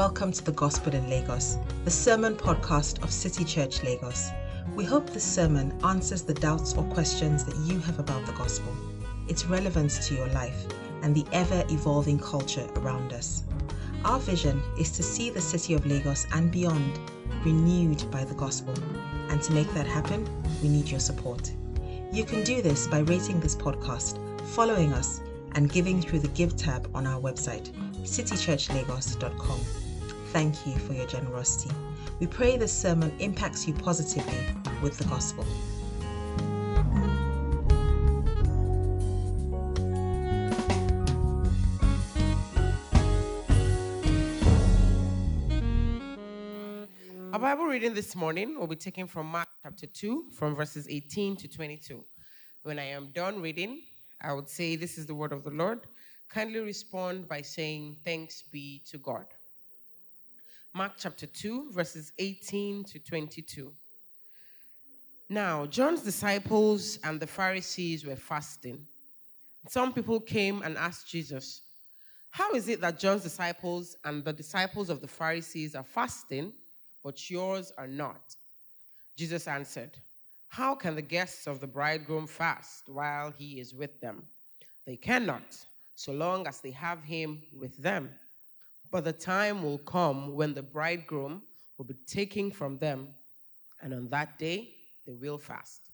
Welcome to the Gospel in Lagos, the sermon podcast of City Church Lagos. We hope this sermon answers the doubts or questions that you have about the gospel, its relevance to your life, and the ever evolving culture around us. Our vision is to see the city of Lagos and beyond renewed by the gospel. And to make that happen, we need your support. You can do this by rating this podcast, following us, and giving through the Give tab on our website, citychurchlagos.com. Thank you for your generosity. We pray this sermon impacts you positively with the gospel. Our Bible reading this morning will be taken from Mark chapter 2, from verses 18 to 22. When I am done reading, I would say, This is the word of the Lord. Kindly respond by saying, Thanks be to God. Mark chapter 2, verses 18 to 22. Now, John's disciples and the Pharisees were fasting. Some people came and asked Jesus, How is it that John's disciples and the disciples of the Pharisees are fasting, but yours are not? Jesus answered, How can the guests of the bridegroom fast while he is with them? They cannot, so long as they have him with them. But the time will come when the bridegroom will be taken from them, and on that day they will fast.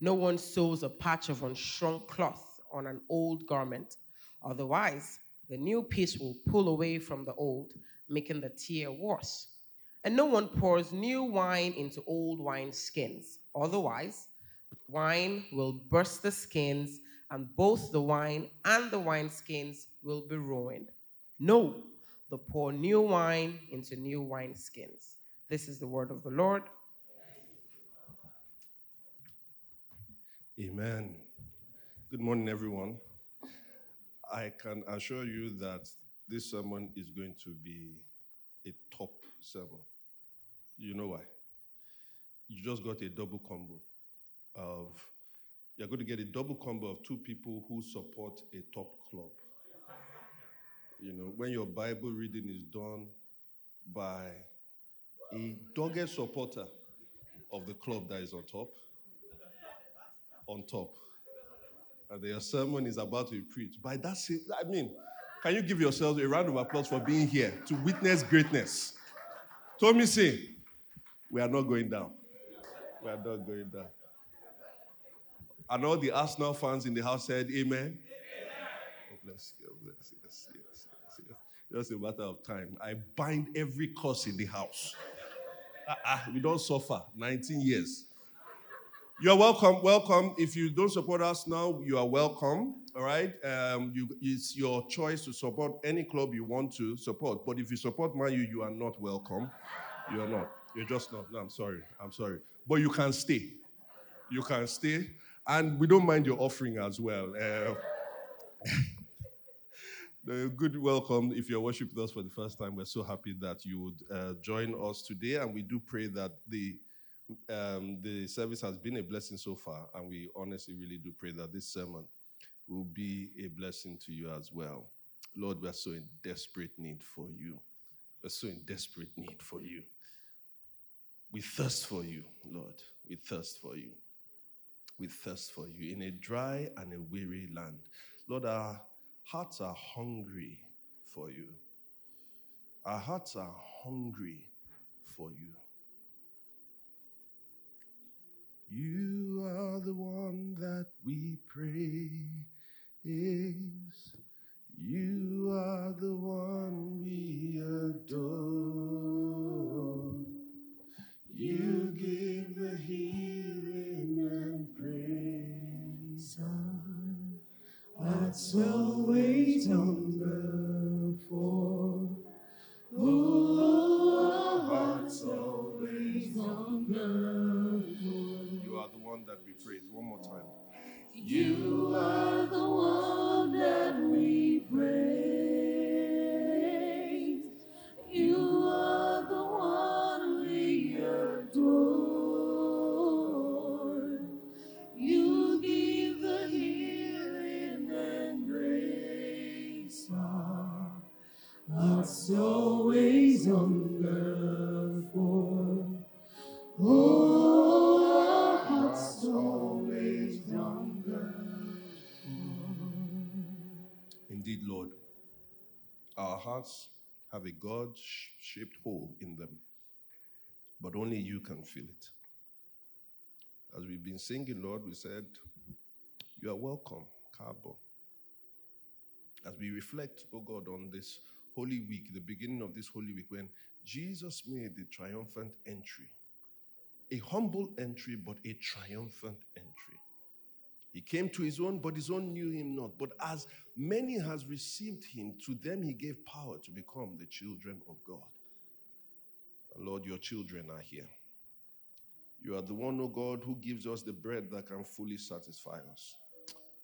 No one sews a patch of unshrunk cloth on an old garment, otherwise, the new piece will pull away from the old, making the tear worse. And no one pours new wine into old wine skins, otherwise, wine will burst the skins, and both the wine and the wineskins will be ruined. No, they pour new wine into new wineskins. This is the word of the Lord. Amen. Good morning, everyone. I can assure you that this sermon is going to be a top sermon. You know why? You just got a double combo of, you're going to get a double combo of two people who support a top club. You know, when your Bible reading is done by a dogged supporter of the club that is on top, on top, and their sermon is about to be preached. By that, I mean, can you give yourselves a round of applause for being here to witness greatness? Tommy say, we are not going down. We are not going down. And all the Arsenal fans in the house said, Amen. God bless you. God bless you. Yes. Just a matter of time. I bind every curse in the house. Uh-uh, we don't suffer. 19 years. You're welcome. Welcome. If you don't support us now, you are welcome. All right. Um, you, it's your choice to support any club you want to support. But if you support Man U, you are not welcome. You are not. You're just not. No, I'm sorry. I'm sorry. But you can stay. You can stay, and we don't mind your offering as well. Uh, good welcome if you're worshiping us for the first time. We're so happy that you would uh, join us today, and we do pray that the um, the service has been a blessing so far, and we honestly really do pray that this sermon will be a blessing to you as well. Lord, we are so in desperate need for you. We're so in desperate need for you. We thirst for you, Lord. We thirst for you. We thirst for you in a dry and a weary land. Lord, our hearts are hungry for you. Our hearts are hungry for you. You are the one that we praise. You are the one we adore. You give the healing and praise. Hearts always hunger for. Oh, hole in them, but only you can fill it. As we've been singing, Lord, we said, You are welcome, Cabo. As we reflect, oh God, on this Holy Week, the beginning of this Holy Week, when Jesus made the triumphant entry, a humble entry, but a triumphant entry. He came to his own, but his own knew him not. But as many has received him, to them he gave power to become the children of God. Lord, your children are here. You are the one, oh God, who gives us the bread that can fully satisfy us.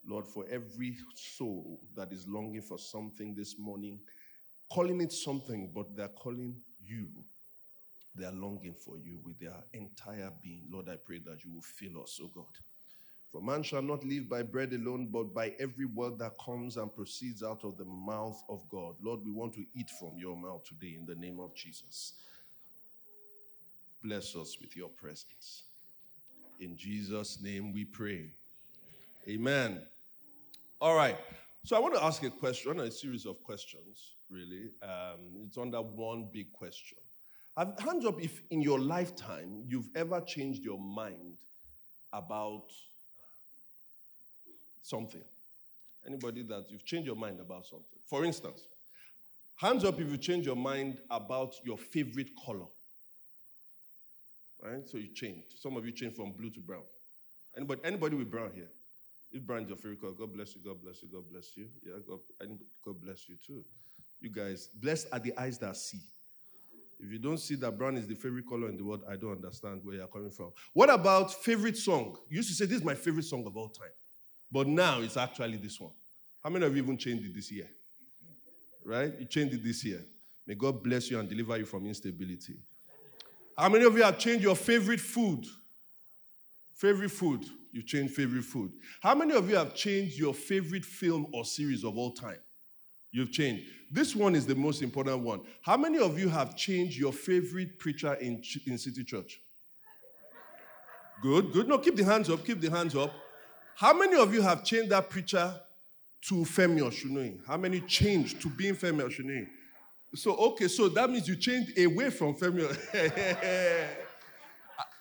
Lord, for every soul that is longing for something this morning, calling it something, but they're calling you. They are longing for you with their entire being. Lord, I pray that you will fill us, oh God. For man shall not live by bread alone, but by every word that comes and proceeds out of the mouth of God. Lord, we want to eat from your mouth today in the name of Jesus. Bless us with your presence. In Jesus' name we pray. Amen. All right. So I want to ask a question, a series of questions, really. Um, it's under one big question. Have, hands up if in your lifetime you've ever changed your mind about something. Anybody that you've changed your mind about something. For instance, hands up if you change your mind about your favorite color. Right? So you changed. Some of you changed from blue to brown. Anybody, anybody with brown here? If brown is your favorite color, God bless you, God bless you, God bless you. Yeah, God, God bless you too. You guys, blessed are the eyes that see. If you don't see that brown is the favorite color in the world, I don't understand where you're coming from. What about favorite song? You used to say, This is my favorite song of all time. But now it's actually this one. How many of you even changed it this year? Right? You changed it this year. May God bless you and deliver you from instability. How many of you have changed your favorite food? Favorite food. You changed favorite food. How many of you have changed your favorite film or series of all time? You've changed. This one is the most important one. How many of you have changed your favorite preacher in, in City Church? Good, good. No, keep the hands up, keep the hands up. How many of you have changed that preacher to Femi Osunnuyi? How many changed to being Femi Osunnuyi? So, okay, so that means you changed away from Femi.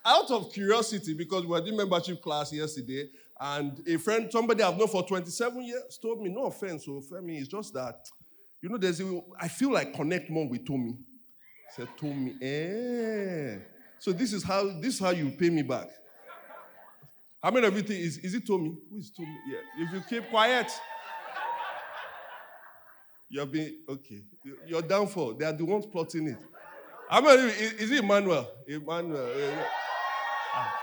Out of curiosity, because we were doing membership class yesterday, and a friend, somebody I've known for 27 years, told me, no offense, so Femi, it's just that, you know, there's a, I feel like connect more with Tommy. Said, Tommy, eh. So this is how this is how you pay me back. How many of you think is, is it Tommy? Who is Tommy? Yeah. If you keep quiet, you're being okay. You're downfall. They are the ones plotting it. How many is, is it Emmanuel? Emmanuel. Yeah. Ah.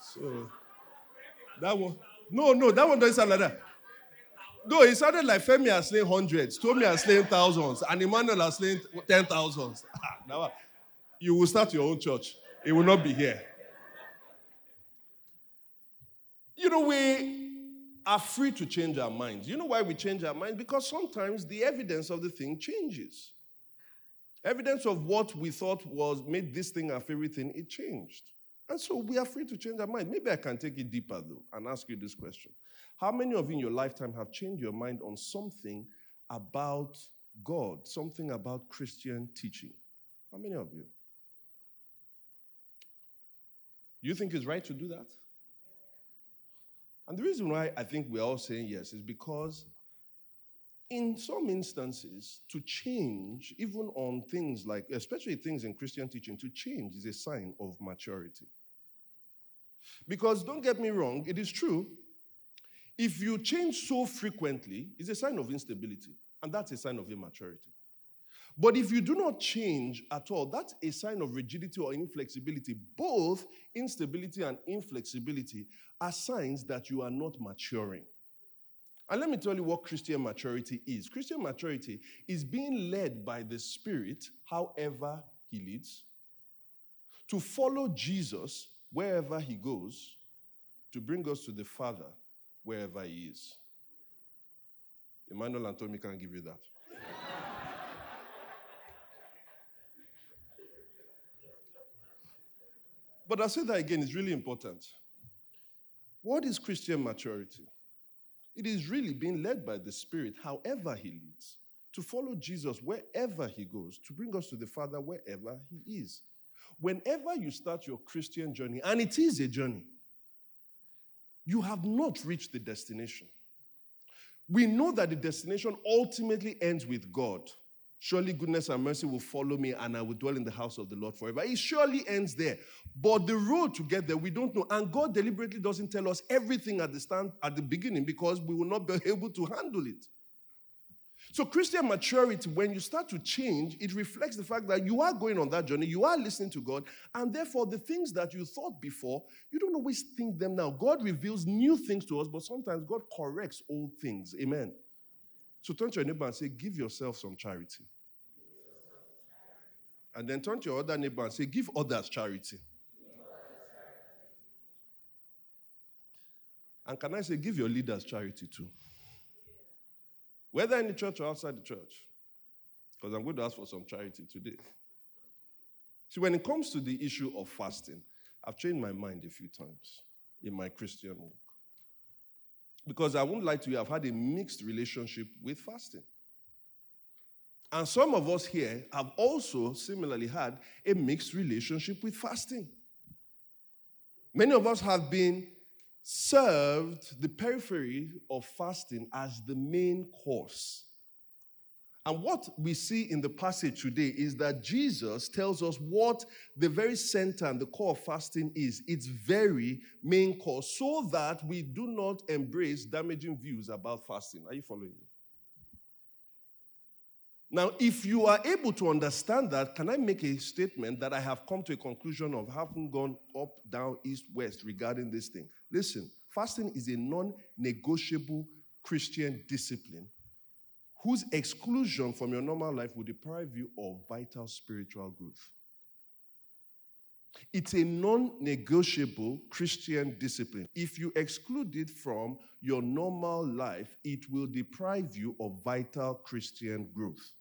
So that one. No, no, that one doesn't sound like that. No, it sounded like Femi has slain hundreds, Tommy has slain thousands, and Emmanuel has slain ten thousands. now, you will start your own church. It will not be here. You know, we are free to change our minds. You know why we change our minds? Because sometimes the evidence of the thing changes. Evidence of what we thought was made this thing our favorite thing, it changed. And so we are free to change our mind. Maybe I can take it deeper though and ask you this question. How many of you in your lifetime have changed your mind on something about God, something about Christian teaching? How many of you? You think it's right to do that? And the reason why I think we're all saying yes is because, in some instances, to change, even on things like, especially things in Christian teaching, to change is a sign of maturity. Because don't get me wrong, it is true if you change so frequently, it's a sign of instability, and that's a sign of immaturity. But if you do not change at all, that's a sign of rigidity or inflexibility. Both instability and inflexibility are signs that you are not maturing. And let me tell you what Christian maturity is Christian maturity is being led by the Spirit, however He leads, to follow Jesus wherever He goes, to bring us to the Father wherever he is. Emmanuel and Tommy can't give you that. But I'll say that again, it's really important. What is Christian maturity? It is really being led by the Spirit, however He leads, to follow Jesus wherever He goes, to bring us to the Father wherever He is. Whenever you start your Christian journey, and it is a journey, you have not reached the destination. We know that the destination ultimately ends with God. Surely goodness and mercy will follow me, and I will dwell in the house of the Lord forever. It surely ends there. But the road to get there, we don't know. And God deliberately doesn't tell us everything at the stand at the beginning because we will not be able to handle it. So, Christian maturity, when you start to change, it reflects the fact that you are going on that journey, you are listening to God, and therefore the things that you thought before, you don't always think them now. God reveals new things to us, but sometimes God corrects old things. Amen. So, turn to your neighbor and say, Give yourself some charity. And then turn to your other neighbor and say, Give others charity. And can I say, Give your leaders charity too? whether in the church or outside the church. Because I'm going to ask for some charity today. See, when it comes to the issue of fasting, I've changed my mind a few times in my Christian walk. Because I won't lie to you, I've had a mixed relationship with fasting. And some of us here have also similarly had a mixed relationship with fasting. Many of us have been served the periphery of fasting as the main course. And what we see in the passage today is that Jesus tells us what the very center and the core of fasting is its very main course, so that we do not embrace damaging views about fasting. Are you following me? Now, if you are able to understand that, can I make a statement that I have come to a conclusion of having gone up, down, east, west regarding this thing? Listen, fasting is a non negotiable Christian discipline whose exclusion from your normal life will deprive you of vital spiritual growth. It's a non negotiable Christian discipline. If you exclude it from your normal life, it will deprive you of vital Christian growth.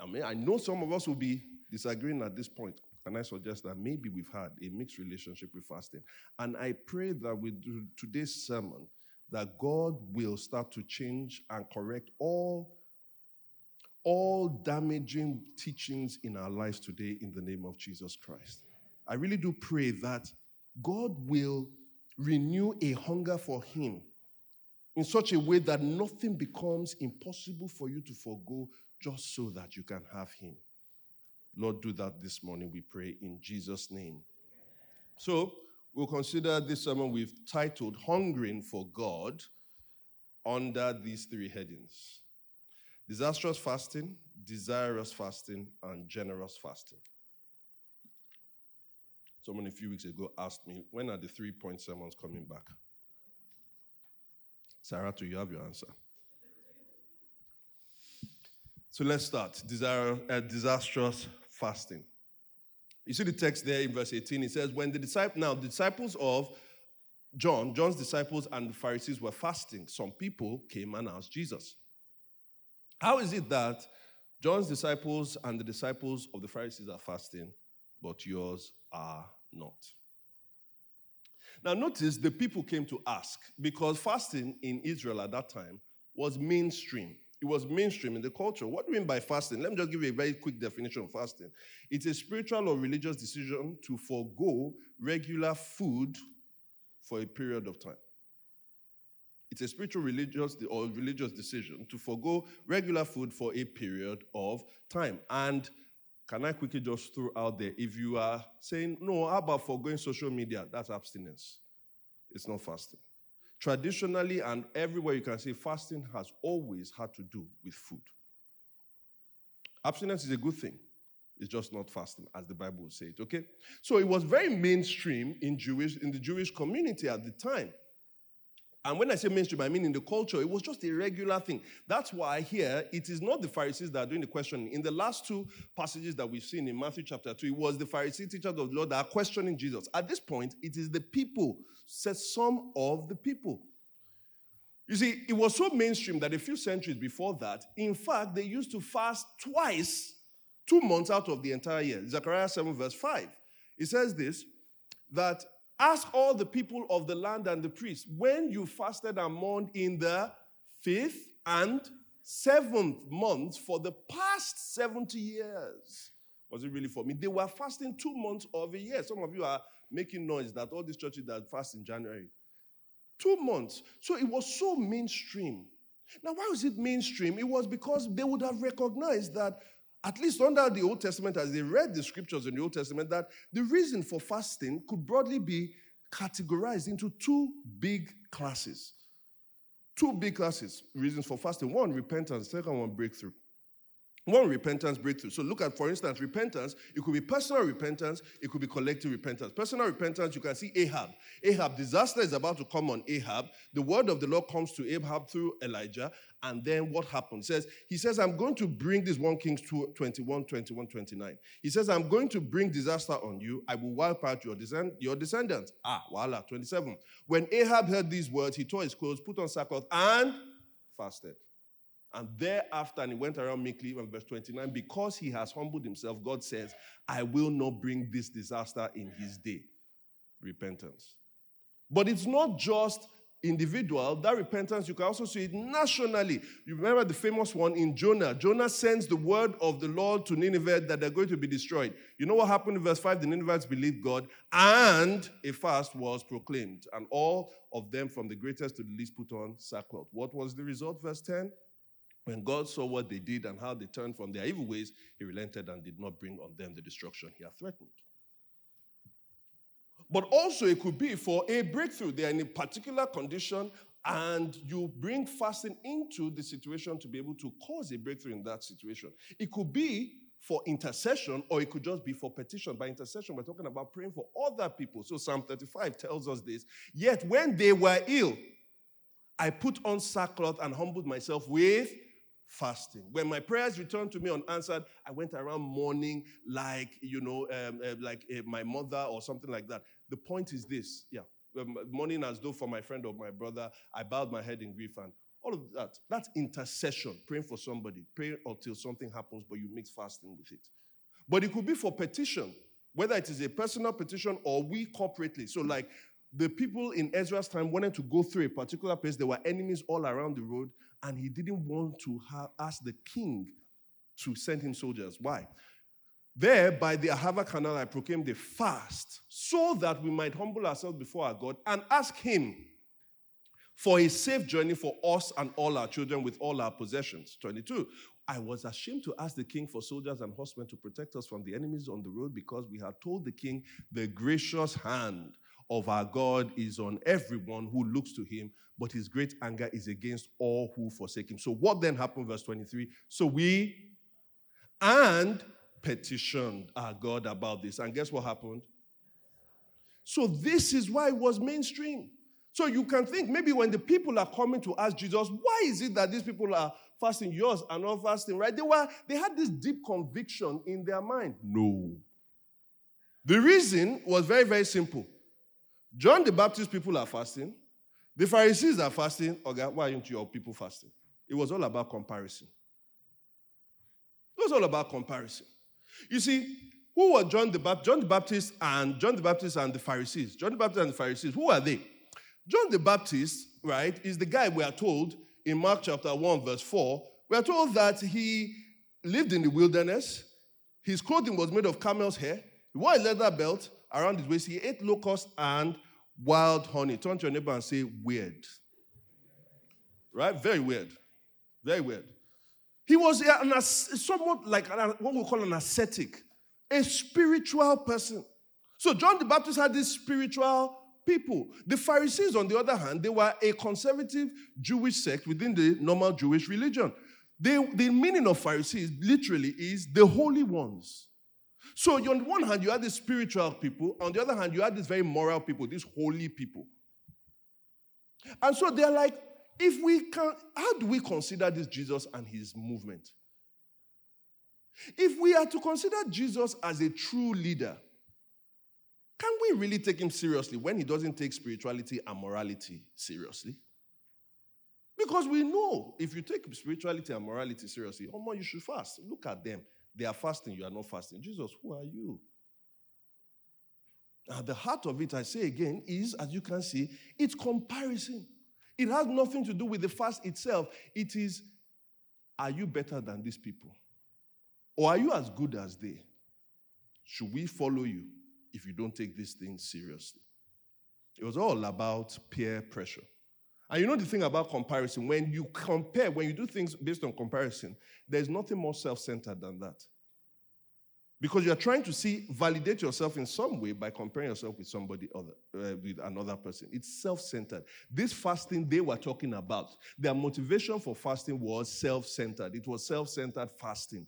I mean, I know some of us will be disagreeing at this point. And I suggest that maybe we've had a mixed relationship with fasting. And I pray that with today's sermon, that God will start to change and correct all, all damaging teachings in our lives today in the name of Jesus Christ. I really do pray that God will renew a hunger for Him in such a way that nothing becomes impossible for you to forego just so that you can have Him. Lord, do that this morning, we pray in Jesus' name. So, we'll consider this sermon we've titled Hungering for God under these three headings disastrous fasting, desirous fasting, and generous fasting. Someone a few weeks ago asked me, when are the three point sermons coming back? Sarah, you have your answer? So let's start. Desire, uh, disastrous fasting. You see the text there in verse 18. It says, When the disciples, now the disciples of John, John's disciples and the Pharisees were fasting, some people came and asked Jesus, How is it that John's disciples and the disciples of the Pharisees are fasting, but yours are not? Now, notice the people came to ask because fasting in Israel at that time was mainstream. It was mainstream in the culture. What do you mean by fasting? Let me just give you a very quick definition of fasting. It's a spiritual or religious decision to forego regular food for a period of time. It's a spiritual, religious, or religious decision to forego regular food for a period of time. And can I quickly just throw out there if you are saying, no, how about forgoing social media? That's abstinence. It's not fasting. Traditionally and everywhere you can see, fasting has always had to do with food. Abstinence is a good thing. It's just not fasting, as the Bible will say it. Okay? So it was very mainstream in Jewish in the Jewish community at the time. And when I say mainstream, I mean in the culture, it was just a regular thing. That's why here it is not the Pharisees that are doing the questioning. In the last two passages that we've seen in Matthew chapter 2, it was the Pharisee teachers of the Lord that are questioning Jesus. At this point, it is the people, says some of the people. You see, it was so mainstream that a few centuries before that, in fact, they used to fast twice, two months out of the entire year. Zechariah 7, verse 5. It says this that ask all the people of the land and the priests when you fasted and mourned in the fifth and seventh months for the past 70 years. Was it really for me? They were fasting two months of a year. Some of you are making noise that all these churches that fast in January. Two months. So it was so mainstream. Now, why was it mainstream? It was because they would have recognized that, at least under the Old Testament, as they read the scriptures in the Old Testament, that the reason for fasting could broadly be categorized into two big classes. Two big classes, reasons for fasting. One, repentance. Second one, breakthrough. One, repentance breakthrough. So look at, for instance, repentance. It could be personal repentance. It could be collective repentance. Personal repentance, you can see Ahab. Ahab, disaster is about to come on Ahab. The word of the Lord comes to Ahab through Elijah. And then what happens? Says, he says, I'm going to bring this 1 Kings 21, 21, 29. He says, I'm going to bring disaster on you. I will wipe out your, descend- your descendants. Ah, voila, 27. When Ahab heard these words, he tore his clothes, put on sackcloth, and fasted. And thereafter, and he went around meekly, in verse 29, because he has humbled himself, God says, I will not bring this disaster in his day. Repentance. But it's not just individual, that repentance, you can also see it nationally. You remember the famous one in Jonah. Jonah sends the word of the Lord to Nineveh that they're going to be destroyed. You know what happened in verse 5? The Ninevites believed God, and a fast was proclaimed. And all of them, from the greatest to the least, put on sackcloth. What was the result? Verse 10 when God saw what they did and how they turned from their evil ways, he relented and did not bring on them the destruction he had threatened. But also, it could be for a breakthrough. They are in a particular condition, and you bring fasting into the situation to be able to cause a breakthrough in that situation. It could be for intercession, or it could just be for petition. By intercession, we're talking about praying for other people. So, Psalm 35 tells us this. Yet, when they were ill, I put on sackcloth and humbled myself with fasting. When my prayers returned to me unanswered, I went around mourning like, you know, um, uh, like uh, my mother or something like that. The point is this, yeah, um, mourning as though for my friend or my brother, I bowed my head in grief and all of that. That's intercession, praying for somebody, praying until something happens, but you mix fasting with it. But it could be for petition, whether it is a personal petition or we corporately. So, like the people in Ezra's time wanted to go through a particular place, there were enemies all around the road, and he didn't want to ask the king to send him soldiers. Why? There, by the Ahava Canal, I proclaimed a fast so that we might humble ourselves before our God and ask Him for a safe journey for us and all our children with all our possessions. 22. I was ashamed to ask the king for soldiers and horsemen to protect us from the enemies on the road because we had told the king, the gracious hand of our God is on everyone who looks to him, but his great anger is against all who forsake him. So, what then happened, verse 23? So we and petitioned our God about this. And guess what happened? So, this is why it was mainstream. So, you can think maybe when the people are coming to ask Jesus, why is it that these people are fasting, yours are not fasting, right? They were, they had this deep conviction in their mind. No. The reason was very, very simple. John the Baptist people are fasting. The Pharisees are fasting. Okay, why aren't your people fasting? It was all about comparison. It was all about comparison. You see, who were John the Baptist? John the Baptist and John the Baptist and the Pharisees. John the Baptist and the Pharisees. Who are they? John the Baptist, right, is the guy we are told in Mark chapter 1, verse 4. We are told that he lived in the wilderness. His clothing was made of camel's hair. He wore a leather belt around his waist. He ate locusts and wild honey. Turn to your neighbor and say, weird. Right? Very weird. Very weird. He was an, somewhat like what we call an ascetic, a spiritual person. So John the Baptist had these spiritual people. The Pharisees, on the other hand, they were a conservative Jewish sect within the normal Jewish religion. They, the meaning of Pharisees literally is the holy ones. So on the one hand, you had these spiritual people. On the other hand, you had these very moral people, these holy people. And so they're like, if we can, how do we consider this Jesus and his movement? If we are to consider Jesus as a true leader, can we really take him seriously when he doesn't take spirituality and morality seriously? Because we know if you take spirituality and morality seriously, oh, you should fast. Look at them. They are fasting, you are not fasting. Jesus, who are you? At the heart of it, I say again, is as you can see, it's comparison. It has nothing to do with the fast itself. It is, are you better than these people? Or are you as good as they? Should we follow you if you don't take these things seriously? It was all about peer pressure. And you know the thing about comparison, when you compare, when you do things based on comparison, there's nothing more self centered than that. Because you're trying to see, validate yourself in some way by comparing yourself with somebody other, uh, with another person. It's self-centered. This fasting they were talking about, their motivation for fasting was self-centered. It was self-centered fasting.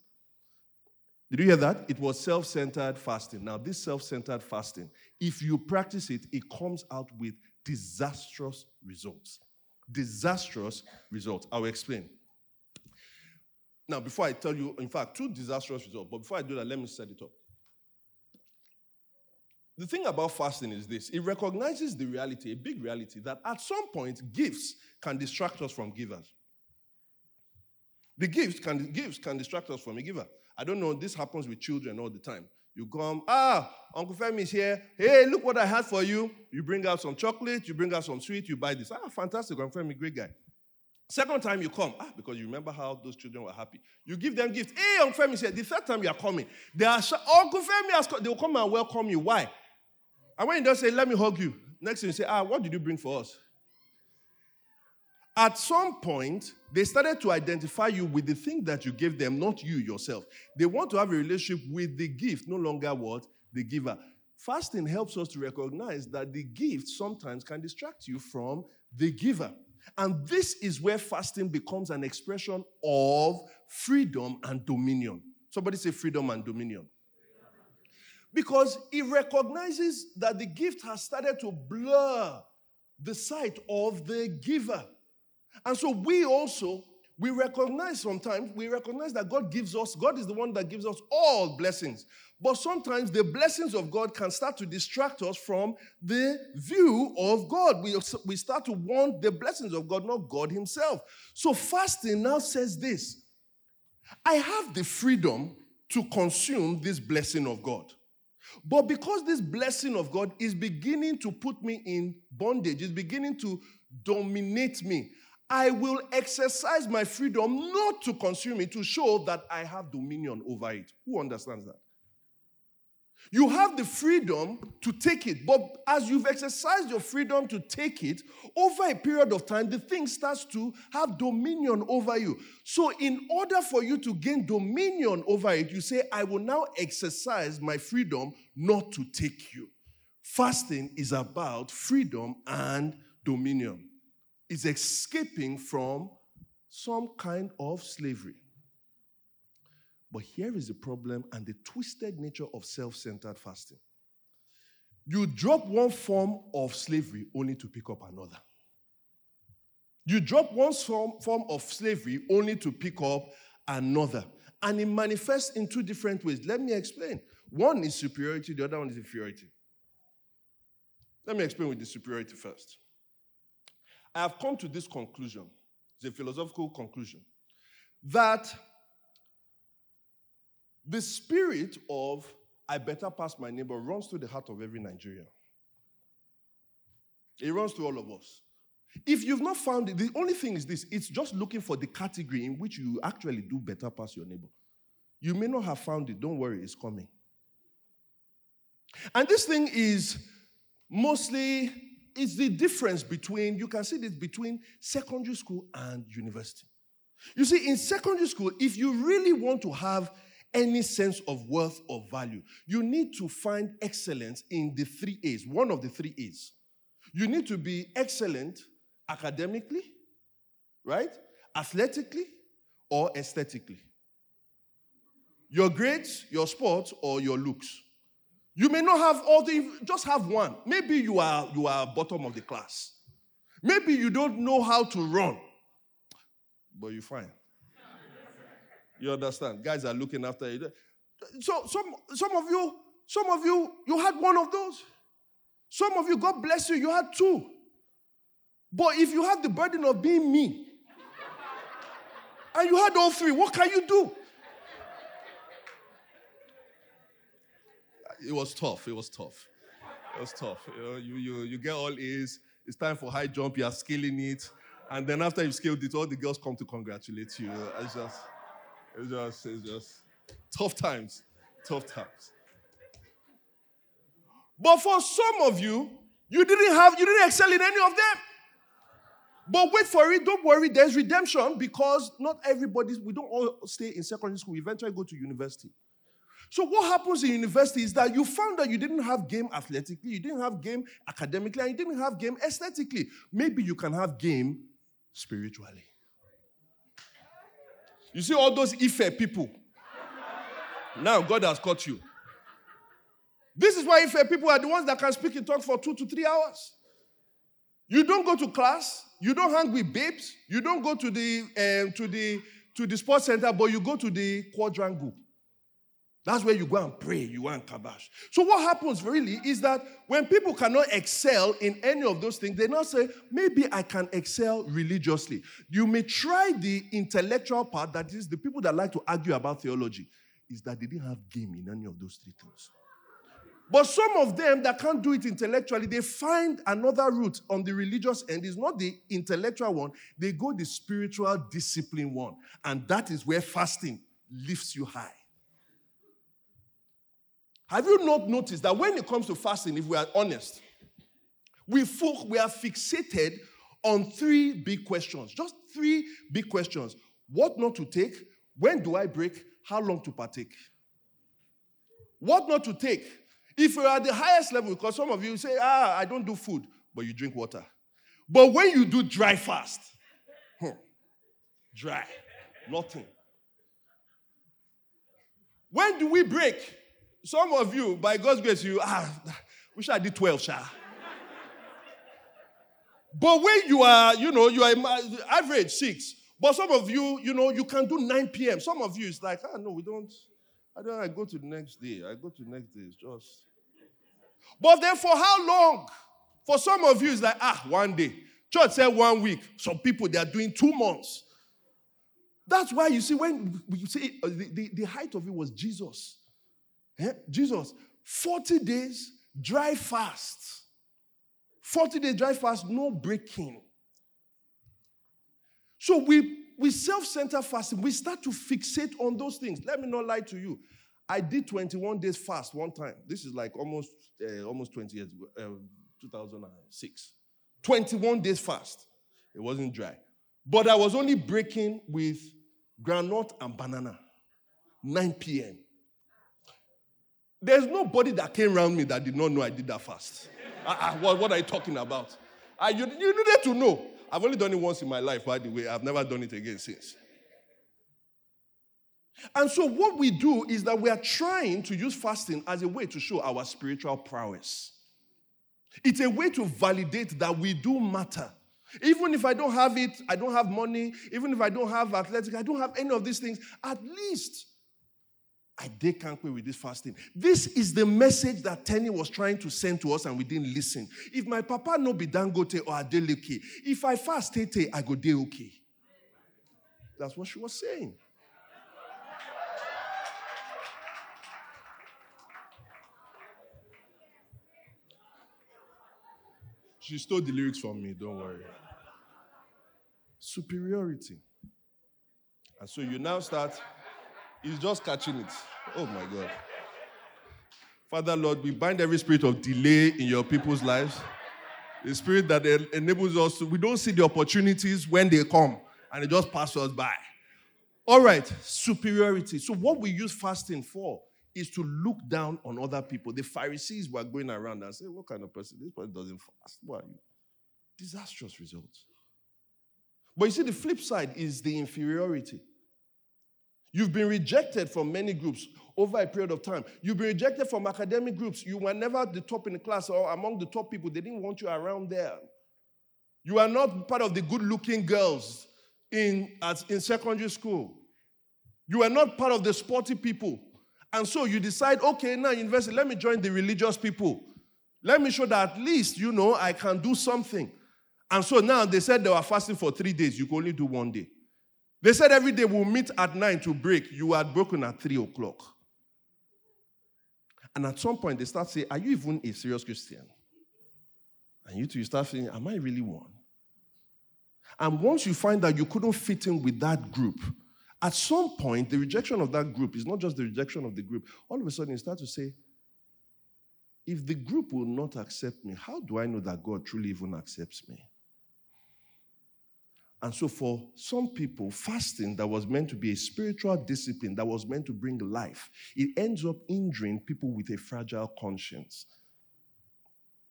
Did you hear that? It was self centered fasting. Now, this self centered fasting, if you practice it, it comes out with disastrous results. Disastrous results. I will explain. Now, before I tell you, in fact, two disastrous results, but before I do that, let me set it up. The thing about fasting is this it recognizes the reality, a big reality, that at some point, gifts can distract us from givers. The gifts can, gifts can distract us from a giver. I don't know, this happens with children all the time. You come, ah, Uncle Femi is here. Hey, look what I had for you. You bring out some chocolate, you bring out some sweet, you buy this. Ah, fantastic, Uncle Femi, great guy. Second time you come, ah, because you remember how those children were happy. You give them gifts. Hey, Uncle Femi said, the third time you are coming, they are, Uncle Femi has come. They will come and welcome you. Why? And when you don't say, let me hug you, next thing you say, ah, what did you bring for us? At some point, they started to identify you with the thing that you gave them, not you yourself. They want to have a relationship with the gift, no longer what? The giver. Fasting helps us to recognize that the gift sometimes can distract you from the giver. And this is where fasting becomes an expression of freedom and dominion. Somebody say freedom and dominion. Because it recognizes that the gift has started to blur the sight of the giver. And so we also, we recognize sometimes, we recognize that God gives us, God is the one that gives us all blessings. But sometimes the blessings of God can start to distract us from the view of God. We, we start to want the blessings of God, not God Himself. So fasting now says this I have the freedom to consume this blessing of God. But because this blessing of God is beginning to put me in bondage, is beginning to dominate me, I will exercise my freedom not to consume it to show that I have dominion over it. Who understands that? You have the freedom to take it, but as you've exercised your freedom to take it, over a period of time, the thing starts to have dominion over you. So, in order for you to gain dominion over it, you say, I will now exercise my freedom not to take you. Fasting is about freedom and dominion is escaping from some kind of slavery. But here is the problem and the twisted nature of self centered fasting. You drop one form of slavery only to pick up another. You drop one form of slavery only to pick up another. And it manifests in two different ways. Let me explain. One is superiority, the other one is inferiority. Let me explain with the superiority first. I have come to this conclusion, it's a philosophical conclusion, that the spirit of I better pass my neighbor runs through the heart of every Nigerian. It runs through all of us. If you've not found it, the only thing is this it's just looking for the category in which you actually do better pass your neighbor. You may not have found it, don't worry, it's coming. And this thing is mostly is the difference between, you can see this between secondary school and university. You see, in secondary school, if you really want to have any sense of worth or value, you need to find excellence in the three A's, one of the three A's. You need to be excellent academically, right? Athletically, or aesthetically. Your grades, your sports, or your looks. You may not have all the, just have one. Maybe you are you are bottom of the class. Maybe you don't know how to run, but you're fine. You understand? Guys are looking after you. So some some of you, some of you, you had one of those. Some of you, God bless you, you had two. But if you have the burden of being me, And you had all three. What can you do? It was tough. It was tough. It was tough. You, know, you, you, you get all A's. It's time for high jump. You are scaling it. And then after you've scaled it, all the girls come to congratulate you. It's just, it's just, it's just tough times. Tough times. But for some of you, you didn't have, you didn't excel in any of them. But wait for it, don't worry, there's redemption because not everybody, we don't all stay in secondary school, we eventually go to university. So what happens in university is that you found that you didn't have game athletically, you didn't have game academically, and you didn't have game aesthetically. Maybe you can have game spiritually. You see all those Ife people. Now God has caught you. This is why Ife people are the ones that can speak in tongues for two to three hours. You don't go to class, you don't hang with babes, you don't go to the um, to the to the sports center, but you go to the quadrangle. That's where you go and pray, you go and kabash. So what happens really is that when people cannot excel in any of those things, they now say, maybe I can excel religiously. You may try the intellectual part, that is the people that like to argue about theology, is that they didn't have game in any of those three things. But some of them that can't do it intellectually, they find another route on the religious end. It's not the intellectual one, they go the spiritual discipline one. And that is where fasting lifts you high. Have you not noticed that when it comes to fasting, if we are honest, we folk we are fixated on three big questions. Just three big questions. What not to take? When do I break? How long to partake? What not to take? If you're at the highest level, because some of you say, ah, I don't do food, but you drink water. But when you do dry fast, hmm, dry, nothing. When do we break? Some of you, by God's grace, you ah, wish I did 12, sha. but when you are, you know, you are average six. But some of you, you know, you can do 9 p.m. Some of you, it's like, ah, no, we don't. I don't. I go to the next day. I go to the next day. It's just. But then, for how long? For some of you, it's like, ah, one day. Church said one week. Some people they are doing two months. That's why you see when you see uh, the, the, the height of it was Jesus. Yeah? Jesus, 40 days dry fast. 40 days dry fast, no breaking. So we we self-center fasting. We start to fixate on those things. Let me not lie to you. I did 21 days fast one time. This is like almost uh, almost 20 years ago, uh, 2006. 21 days fast. It wasn't dry. But I was only breaking with granite and banana. 9 p.m. There's nobody that came around me that did not know I did that fast. uh, what, what, are you talking about? Uh, you, you needed to know. I've only done it once in my life, by the way. I've never done it again since. And so, what we do is that we are trying to use fasting as a way to show our spiritual prowess. It's a way to validate that we do matter. Even if I don't have it, I don't have money, even if I don't have athletic, I don't have any of these things, at least I did can't with this fasting. This is the message that Teni was trying to send to us and we didn't listen. If my papa no be Dangote or Adeleke, if I fast tete, I go day okay. That's what she was saying. She stole the lyrics from me, don't worry. Superiority. And so you now start He's just catching it. Oh my God. Father, Lord, we bind every spirit of delay in your people's lives. The spirit that enables us to, we don't see the opportunities when they come and they just pass us by. All right, superiority. So, what we use fasting for is to look down on other people. The Pharisees were going around and saying, What kind of person? This person doesn't fast. Why? Disastrous results. But you see, the flip side is the inferiority. You've been rejected from many groups over a period of time. You've been rejected from academic groups. You were never the top in the class or among the top people. They didn't want you around there. You are not part of the good looking girls in, in secondary school. You are not part of the sporty people. And so you decide, okay, now university, let me join the religious people. Let me show that at least, you know, I can do something. And so now they said they were fasting for three days. You can only do one day. They said every day we'll meet at nine to break. You had broken at three o'clock. And at some point, they start saying, Are you even a serious Christian? And you two, you start saying, Am I really one? And once you find that you couldn't fit in with that group, at some point, the rejection of that group is not just the rejection of the group. All of a sudden, you start to say, if the group will not accept me, how do I know that God truly even accepts me? And so, for some people, fasting that was meant to be a spiritual discipline, that was meant to bring life, it ends up injuring people with a fragile conscience.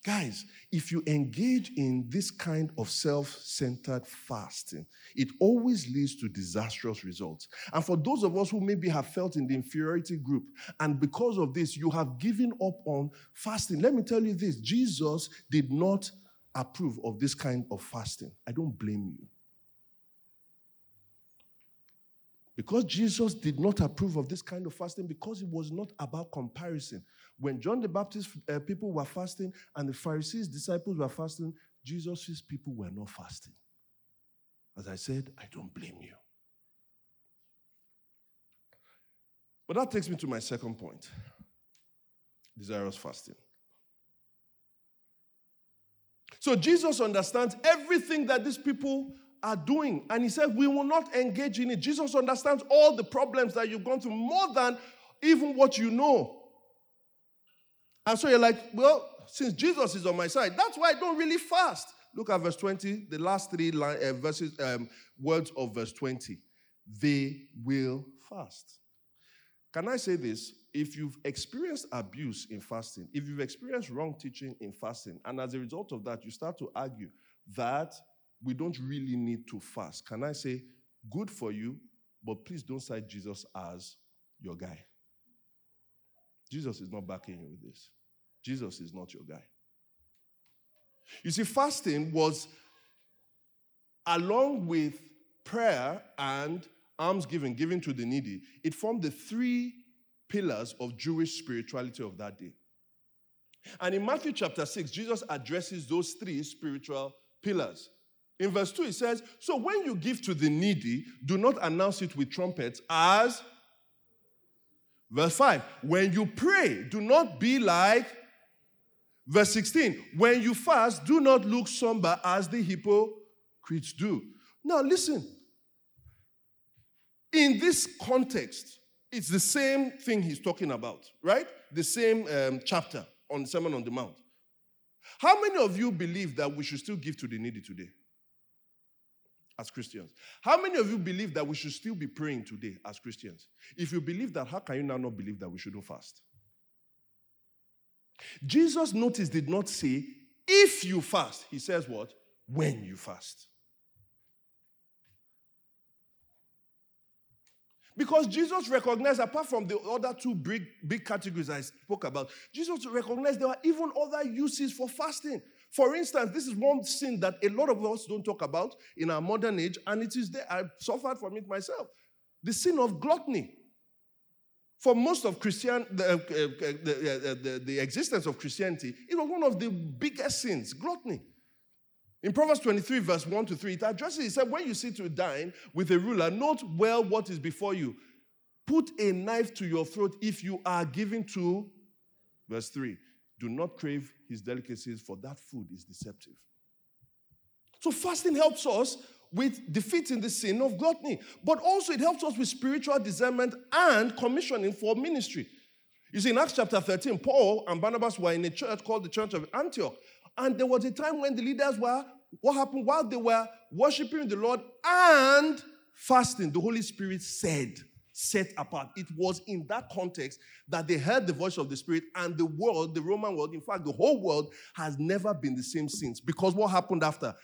Guys, if you engage in this kind of self centered fasting, it always leads to disastrous results. And for those of us who maybe have felt in the inferiority group, and because of this, you have given up on fasting, let me tell you this Jesus did not approve of this kind of fasting. I don't blame you. Because Jesus did not approve of this kind of fasting, because it was not about comparison. When John the Baptist uh, people were fasting and the Pharisees' disciples were fasting, Jesus' people were not fasting. As I said, I don't blame you. But that takes me to my second point desirous fasting. So Jesus understands everything that these people are doing. And he said, We will not engage in it. Jesus understands all the problems that you've gone through more than even what you know. And so you're like, Well, since Jesus is on my side, that's why I don't really fast. Look at verse 20, the last three line, uh, verses, um, words of verse 20. They will fast. Can I say this? If you've experienced abuse in fasting, if you've experienced wrong teaching in fasting, and as a result of that, you start to argue that we don't really need to fast. Can I say, good for you, but please don't cite Jesus as your guy. Jesus is not backing you with this. Jesus is not your guy. You see, fasting was along with prayer and almsgiving, giving to the needy, it formed the three pillars of Jewish spirituality of that day. And in Matthew chapter 6, Jesus addresses those three spiritual pillars. In verse 2, it says, So when you give to the needy, do not announce it with trumpets as. Verse 5, when you pray, do not be like. Verse 16, when you fast, do not look somber as the hypocrites do. Now, listen. In this context, it's the same thing he's talking about, right? The same um, chapter on Sermon on the Mount. How many of you believe that we should still give to the needy today? As Christians. How many of you believe that we should still be praying today as Christians? If you believe that, how can you now not believe that we shouldn't fast? Jesus, notice, did not say, if you fast. He says what? When you fast. Because Jesus recognized, apart from the other two big, big categories I spoke about, Jesus recognized there are even other uses for fasting. For instance, this is one sin that a lot of us don't talk about in our modern age, and it is there. I suffered from it myself. The sin of gluttony. For most of Christian, the, uh, uh, the, uh, the, the existence of Christianity, it was one of the biggest sins, gluttony. In Proverbs 23, verse 1 to 3, it addresses, it said, When you sit to dine with a ruler, note well what is before you. Put a knife to your throat if you are given to, verse 3, do not crave his delicacies, for that food is deceptive. So, fasting helps us with defeating the sin of gluttony, but also it helps us with spiritual discernment and commissioning for ministry. You see, in Acts chapter 13, Paul and Barnabas were in a church called the Church of Antioch. And there was a time when the leaders were, what happened while they were worshiping the Lord and fasting? The Holy Spirit said, set apart. It was in that context that they heard the voice of the Spirit, and the world, the Roman world, in fact, the whole world has never been the same since. Because what happened after?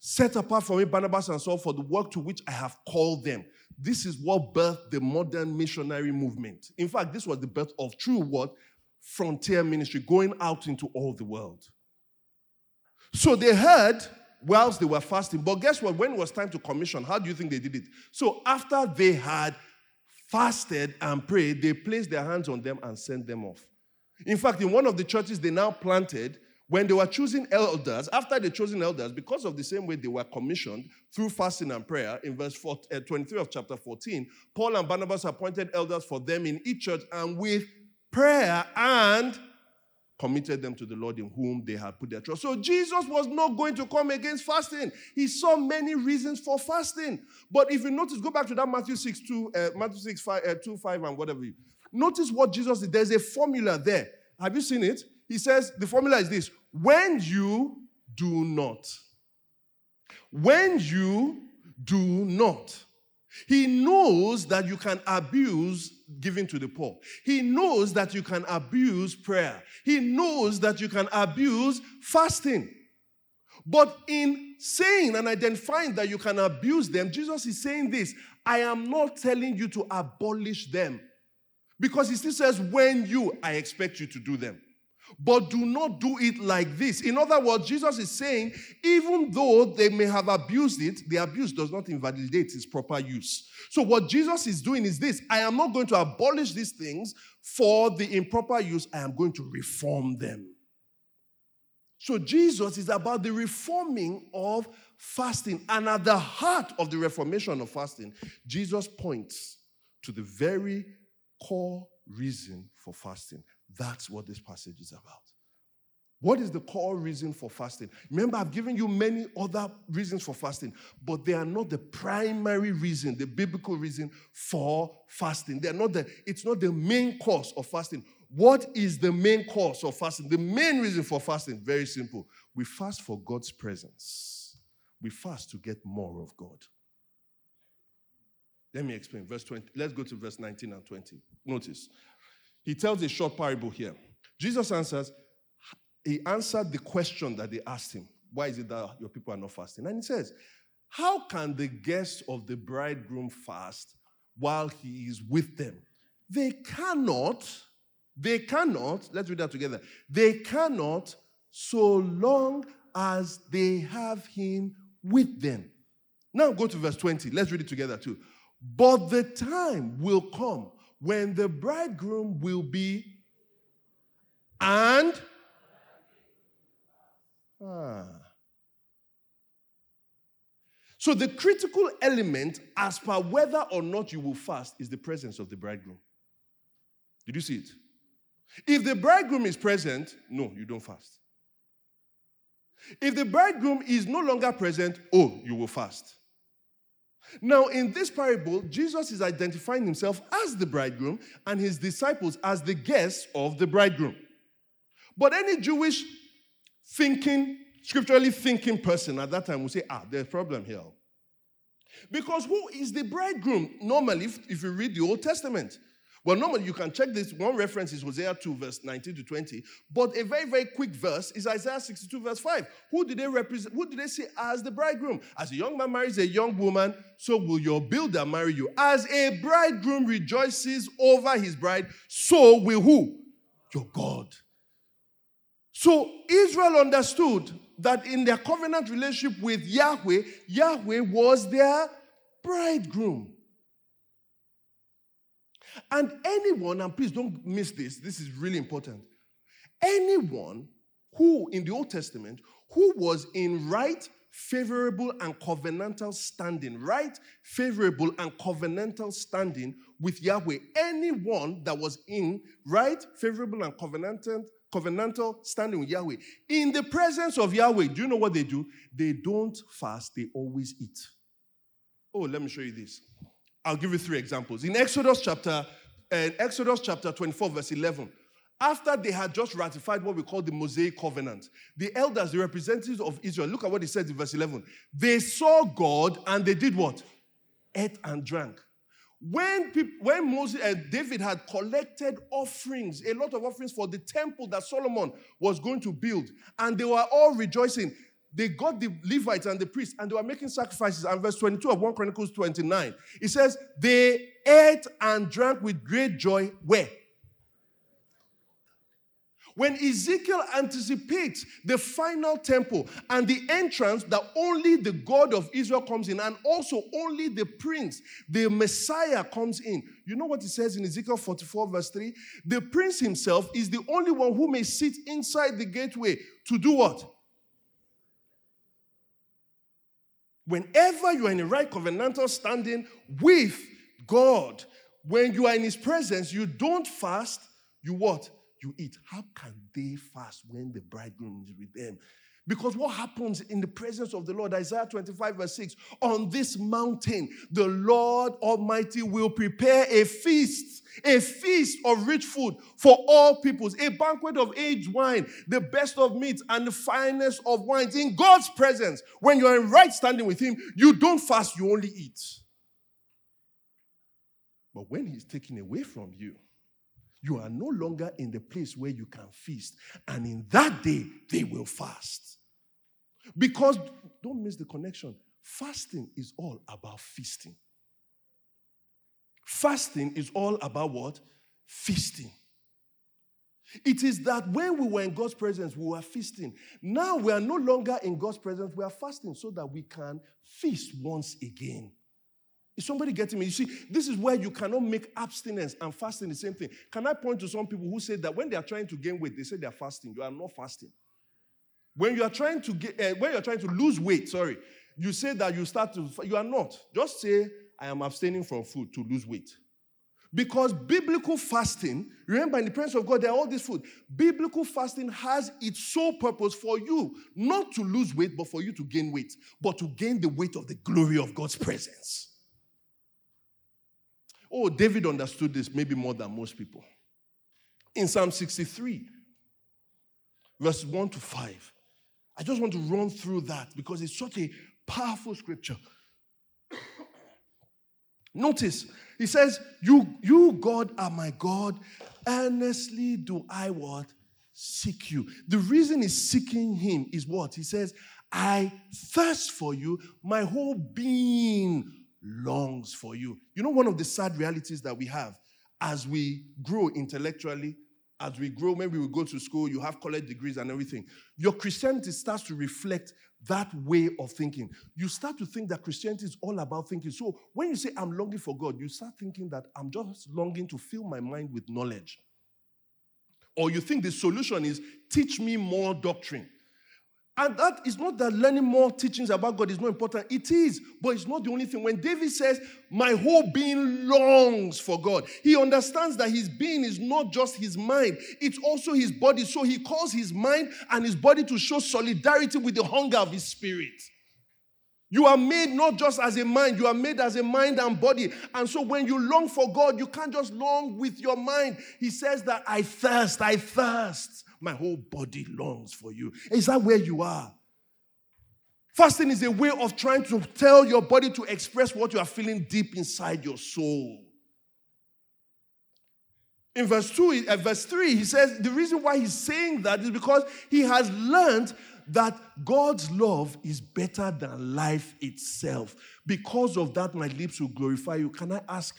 Set apart for me, Barnabas and Saul, for the work to which I have called them. This is what birthed the modern missionary movement. In fact, this was the birth of true what? Frontier ministry, going out into all the world. So they heard whilst they were fasting. But guess what? When it was time to commission, how do you think they did it? So after they had fasted and prayed, they placed their hands on them and sent them off. In fact, in one of the churches they now planted, when they were choosing elders, after they chosen elders, because of the same way they were commissioned through fasting and prayer, in verse 4, uh, 23 of chapter 14, Paul and Barnabas appointed elders for them in each church and with prayer and committed them to the Lord in whom they had put their trust. So Jesus was not going to come against fasting. He saw many reasons for fasting. But if you notice, go back to that Matthew 6, 2, uh, Matthew 6, 5, uh, 2, 5, and whatever. You, Notice what Jesus did. There's a formula there. Have you seen it? He says the formula is this when you do not, when you do not, he knows that you can abuse giving to the poor. He knows that you can abuse prayer. He knows that you can abuse fasting. But in saying and identifying that you can abuse them, Jesus is saying this I am not telling you to abolish them. Because he still says, when you, I expect you to do them. But do not do it like this. In other words, Jesus is saying, even though they may have abused it, the abuse does not invalidate its proper use. So, what Jesus is doing is this I am not going to abolish these things for the improper use, I am going to reform them. So, Jesus is about the reforming of fasting. And at the heart of the reformation of fasting, Jesus points to the very core reason for fasting. That's what this passage is about. What is the core reason for fasting? Remember, I've given you many other reasons for fasting, but they are not the primary reason, the biblical reason for fasting. They're not the, it's not the main cause of fasting. What is the main cause of fasting? The main reason for fasting, very simple. We fast for God's presence. We fast to get more of God. Let me explain. Verse 20. Let's go to verse 19 and 20. Notice. He tells a short parable here. Jesus answers, he answered the question that they asked him. Why is it that your people are not fasting? And he says, How can the guests of the bridegroom fast while he is with them? They cannot, they cannot, let's read that together. They cannot so long as they have him with them. Now go to verse 20. Let's read it together too. But the time will come when the bridegroom will be and ah. So the critical element as per whether or not you will fast is the presence of the bridegroom. Did you see it? If the bridegroom is present, no, you don't fast. If the bridegroom is no longer present, oh, you will fast. Now, in this parable, Jesus is identifying himself as the bridegroom and his disciples as the guests of the bridegroom. But any Jewish thinking, scripturally thinking person at that time will say, ah, there's a problem here. Because who is the bridegroom? Normally, if, if you read the Old Testament, well, normally you can check this. One reference is Hosea 2, verse 19 to 20. But a very, very quick verse is Isaiah 62, verse 5. Who did they represent? Who did they see as the bridegroom? As a young man marries a young woman, so will your builder marry you. As a bridegroom rejoices over his bride, so will who? Your God. So Israel understood that in their covenant relationship with Yahweh, Yahweh was their bridegroom. And anyone, and please don't miss this, this is really important. Anyone who in the Old Testament who was in right, favorable, and covenantal standing, right, favorable, and covenantal standing with Yahweh, anyone that was in right, favorable, and covenantal covenantal standing with Yahweh, in the presence of Yahweh, do you know what they do? They don't fast, they always eat. Oh, let me show you this. I'll give you three examples. In Exodus chapter, uh, Exodus chapter 24, verse 11, after they had just ratified what we call the Mosaic covenant, the elders, the representatives of Israel, look at what he said in verse 11. They saw God and they did what? Ate and drank. When, people, when Moses and uh, David had collected offerings, a lot of offerings for the temple that Solomon was going to build, and they were all rejoicing, they got the Levites and the priests and they were making sacrifices. And verse 22 of 1 Chronicles 29, it says, They ate and drank with great joy. Where? When Ezekiel anticipates the final temple and the entrance that only the God of Israel comes in, and also only the prince, the Messiah comes in. You know what he says in Ezekiel 44, verse 3? The prince himself is the only one who may sit inside the gateway to do what? Whenever you are in a right covenantal standing with God, when you are in his presence, you don't fast, you what? you eat. How can they fast when the bridegroom is with them? Because what happens in the presence of the Lord, Isaiah 25, verse 6, on this mountain, the Lord Almighty will prepare a feast, a feast of rich food for all peoples, a banquet of aged wine, the best of meats, and the finest of wines. In God's presence, when you're in right standing with Him, you don't fast, you only eat. But when He's taken away from you, you are no longer in the place where you can feast. And in that day, they will fast. Because, don't miss the connection, fasting is all about feasting. Fasting is all about what? Feasting. It is that when we were in God's presence, we were feasting. Now we are no longer in God's presence, we are fasting so that we can feast once again. Is somebody getting me? You see, this is where you cannot make abstinence and fasting the same thing. Can I point to some people who say that when they are trying to gain weight, they say they are fasting. You are not fasting. When you are trying to get, uh, when you are trying to lose weight, sorry, you say that you start to. You are not. Just say, "I am abstaining from food to lose weight." Because biblical fasting, remember in the presence of God, there are all this food. Biblical fasting has its sole purpose for you not to lose weight, but for you to gain weight, but to gain the weight of the glory of God's presence. Oh, David understood this maybe more than most people. In Psalm 63, verse 1 to 5, I just want to run through that because it's such a powerful scripture. Notice, he says, You, you, God, are my God. Earnestly do I what? Seek you. The reason he's seeking him is what? He says, I thirst for you. My whole being longs for you. You know, one of the sad realities that we have as we grow intellectually, as we grow, maybe we go to school, you have college degrees and everything, your Christianity starts to reflect that way of thinking. You start to think that Christianity is all about thinking. So when you say, I'm longing for God, you start thinking that I'm just longing to fill my mind with knowledge. Or you think the solution is teach me more doctrine. And that is not that learning more teachings about God is not important. It is, but it's not the only thing. When David says, My whole being longs for God, he understands that his being is not just his mind, it's also his body. So he calls his mind and his body to show solidarity with the hunger of his spirit. You are made not just as a mind, you are made as a mind and body. And so when you long for God, you can't just long with your mind. He says that I thirst, I thirst. My whole body longs for you. Is that where you are? Fasting is a way of trying to tell your body to express what you are feeling deep inside your soul. In verse 2, uh, verse 3, he says the reason why he's saying that is because he has learned that God's love is better than life itself. Because of that, my lips will glorify you. Can I ask,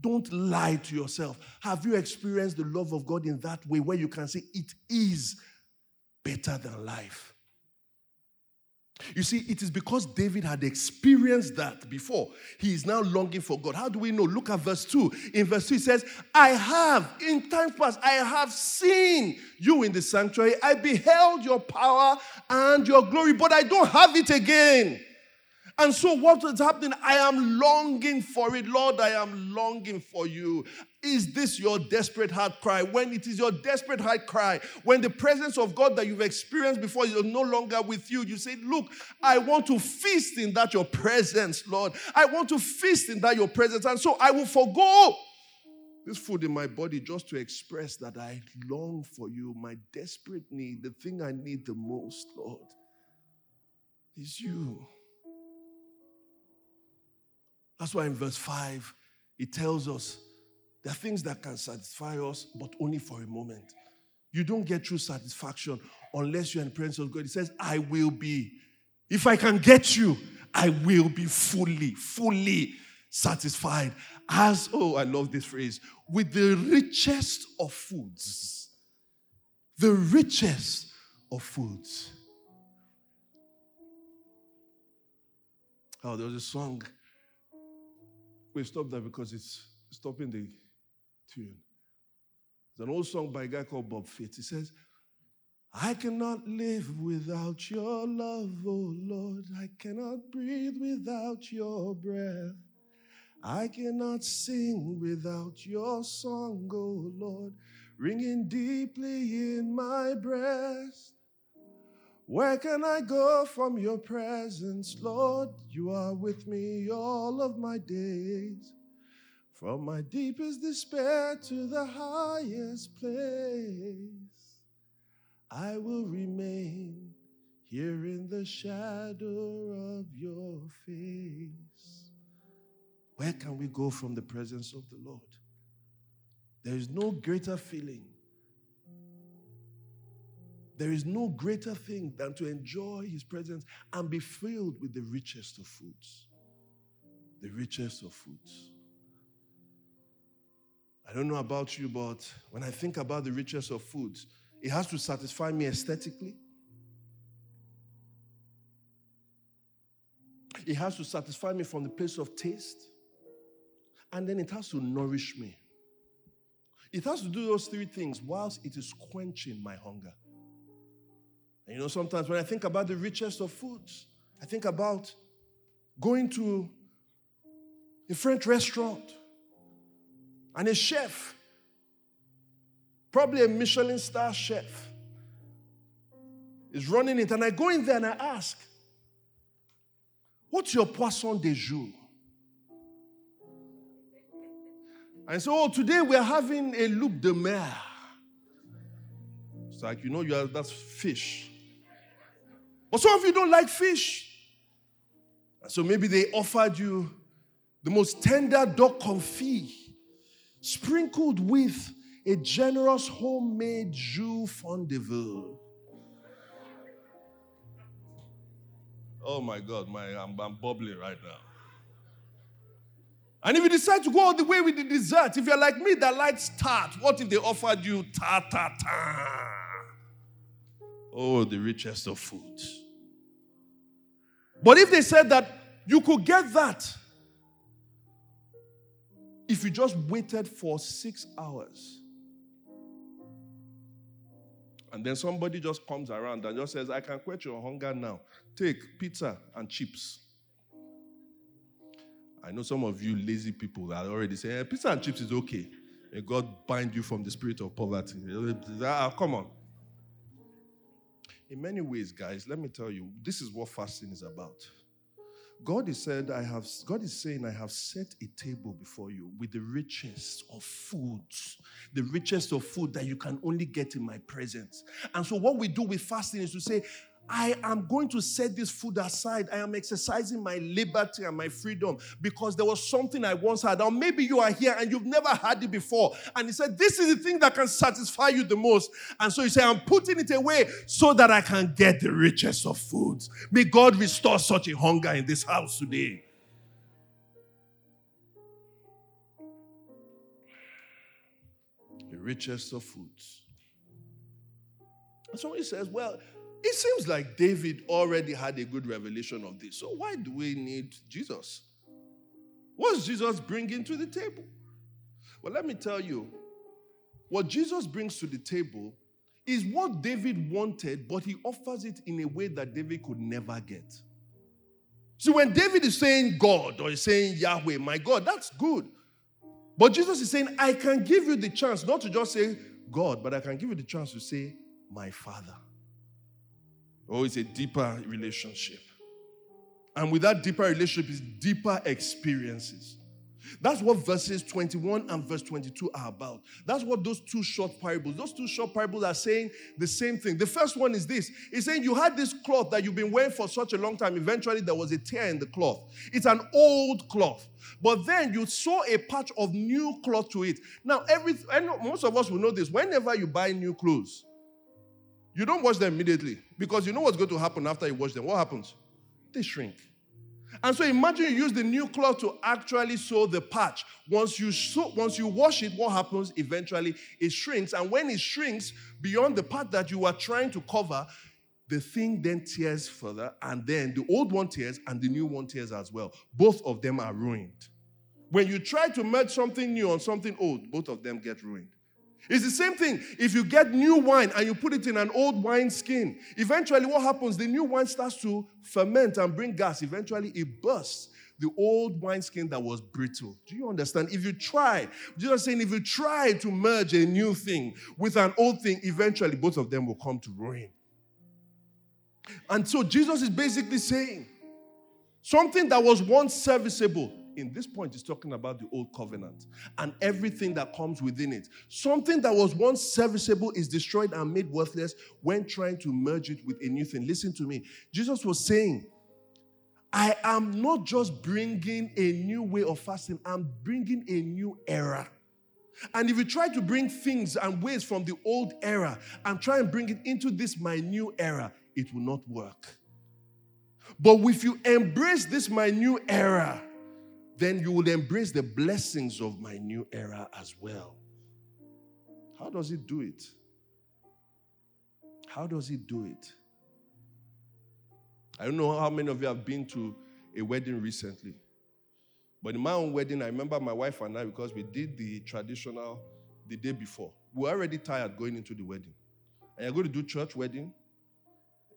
don't lie to yourself. Have you experienced the love of God in that way where you can say it is better than life? You see, it is because David had experienced that before. He is now longing for God. How do we know? Look at verse 2. In verse 2, he says, I have, in time past, I have seen you in the sanctuary. I beheld your power and your glory, but I don't have it again. And so, what is happening? I am longing for it. Lord, I am longing for you. Is this your desperate heart cry? When it is your desperate heart cry, when the presence of God that you've experienced before is no longer with you, you say, Look, I want to feast in that your presence, Lord. I want to feast in that your presence. And so I will forego this food in my body just to express that I long for you, my desperate need, the thing I need the most, Lord, is you. That's why in verse 5, it tells us there are things that can satisfy us, but only for a moment. You don't get true satisfaction unless you're in the presence of God. He says, I will be. If I can get you, I will be fully, fully satisfied. As, oh, I love this phrase, with the richest of foods. the richest of foods. Oh, there was a song. We stopped that because it's stopping the tune. It's an old song by a guy called Bob Fitts. He says, I cannot live without your love, oh Lord. I cannot breathe without your breath. I cannot sing without your song, oh Lord, ringing deeply in my breast. Where can I go from your presence, Lord? You are with me all of my days. From my deepest despair to the highest place, I will remain here in the shadow of your face. Where can we go from the presence of the Lord? There is no greater feeling. There is no greater thing than to enjoy his presence and be filled with the richest of foods. The richest of foods. I don't know about you, but when I think about the richest of foods, it has to satisfy me aesthetically. It has to satisfy me from the place of taste. And then it has to nourish me. It has to do those three things whilst it is quenching my hunger. And you know, sometimes when I think about the richest of foods, I think about going to a French restaurant and a chef, probably a Michelin star chef, is running it. And I go in there and I ask, What's your poisson de jour? And so, oh, today we're having a loup de mer. It's like, you know, you are, that's fish. But some of you don't like fish. So maybe they offered you the most tender duck confit, sprinkled with a generous homemade jus fondue. Oh my God, my, I'm, I'm bubbling right now. And if you decide to go all the way with the dessert, if you're like me that likes tart, what if they offered you tart, tart, tart? Oh, the richest of foods. But if they said that you could get that if you just waited for six hours, and then somebody just comes around and just says, I can quench your hunger now. Take pizza and chips. I know some of you lazy people are already saying, eh, pizza and chips is okay. May God bind you from the spirit of poverty. Ah, come on. In many ways, guys, let me tell you, this is what fasting is about. God is said, I have God is saying, I have set a table before you with the richest of foods, the richest of food that you can only get in my presence. And so, what we do with fasting is to say, I am going to set this food aside. I am exercising my liberty and my freedom because there was something I once had. Or maybe you are here and you've never had it before. And he said, This is the thing that can satisfy you the most. And so you say, I'm putting it away so that I can get the richest of foods. May God restore such a hunger in this house today. The richest of foods. And somebody says, Well, it seems like David already had a good revelation of this. So why do we need Jesus? What's Jesus bringing to the table? Well, let me tell you, what Jesus brings to the table is what David wanted, but he offers it in a way that David could never get. See, when David is saying God or he's saying Yahweh, my God, that's good. But Jesus is saying, I can give you the chance not to just say God, but I can give you the chance to say, my Father. Oh, it's a deeper relationship. And with that deeper relationship is deeper experiences. That's what verses 21 and verse 22 are about. That's what those two short parables, those two short parables are saying the same thing. The first one is this it's saying you had this cloth that you've been wearing for such a long time. Eventually, there was a tear in the cloth. It's an old cloth. But then you sew a patch of new cloth to it. Now, every, most of us will know this. Whenever you buy new clothes, you don't wash them immediately because you know what's going to happen after you wash them. What happens? They shrink. And so imagine you use the new cloth to actually sew the patch. Once you sew, once you wash it, what happens? Eventually, it shrinks. And when it shrinks beyond the part that you are trying to cover, the thing then tears further, and then the old one tears, and the new one tears as well. Both of them are ruined. When you try to merge something new on something old, both of them get ruined. It's the same thing. If you get new wine and you put it in an old wine skin, eventually what happens? The new wine starts to ferment and bring gas. Eventually it bursts the old wine skin that was brittle. Do you understand? If you try, Jesus saying, if you try to merge a new thing with an old thing, eventually both of them will come to ruin. And so Jesus is basically saying something that was once serviceable in this point is talking about the old covenant and everything that comes within it. Something that was once serviceable is destroyed and made worthless when trying to merge it with a new thing. Listen to me. Jesus was saying, I am not just bringing a new way of fasting, I'm bringing a new era. And if you try to bring things and ways from the old era and try and bring it into this my new era, it will not work. But if you embrace this my new era, then you will embrace the blessings of my new era as well. How does it do it? How does it do it? I don't know how many of you have been to a wedding recently. But in my own wedding, I remember my wife and I, because we did the traditional the day before. We were already tired going into the wedding. And you're going to do church wedding.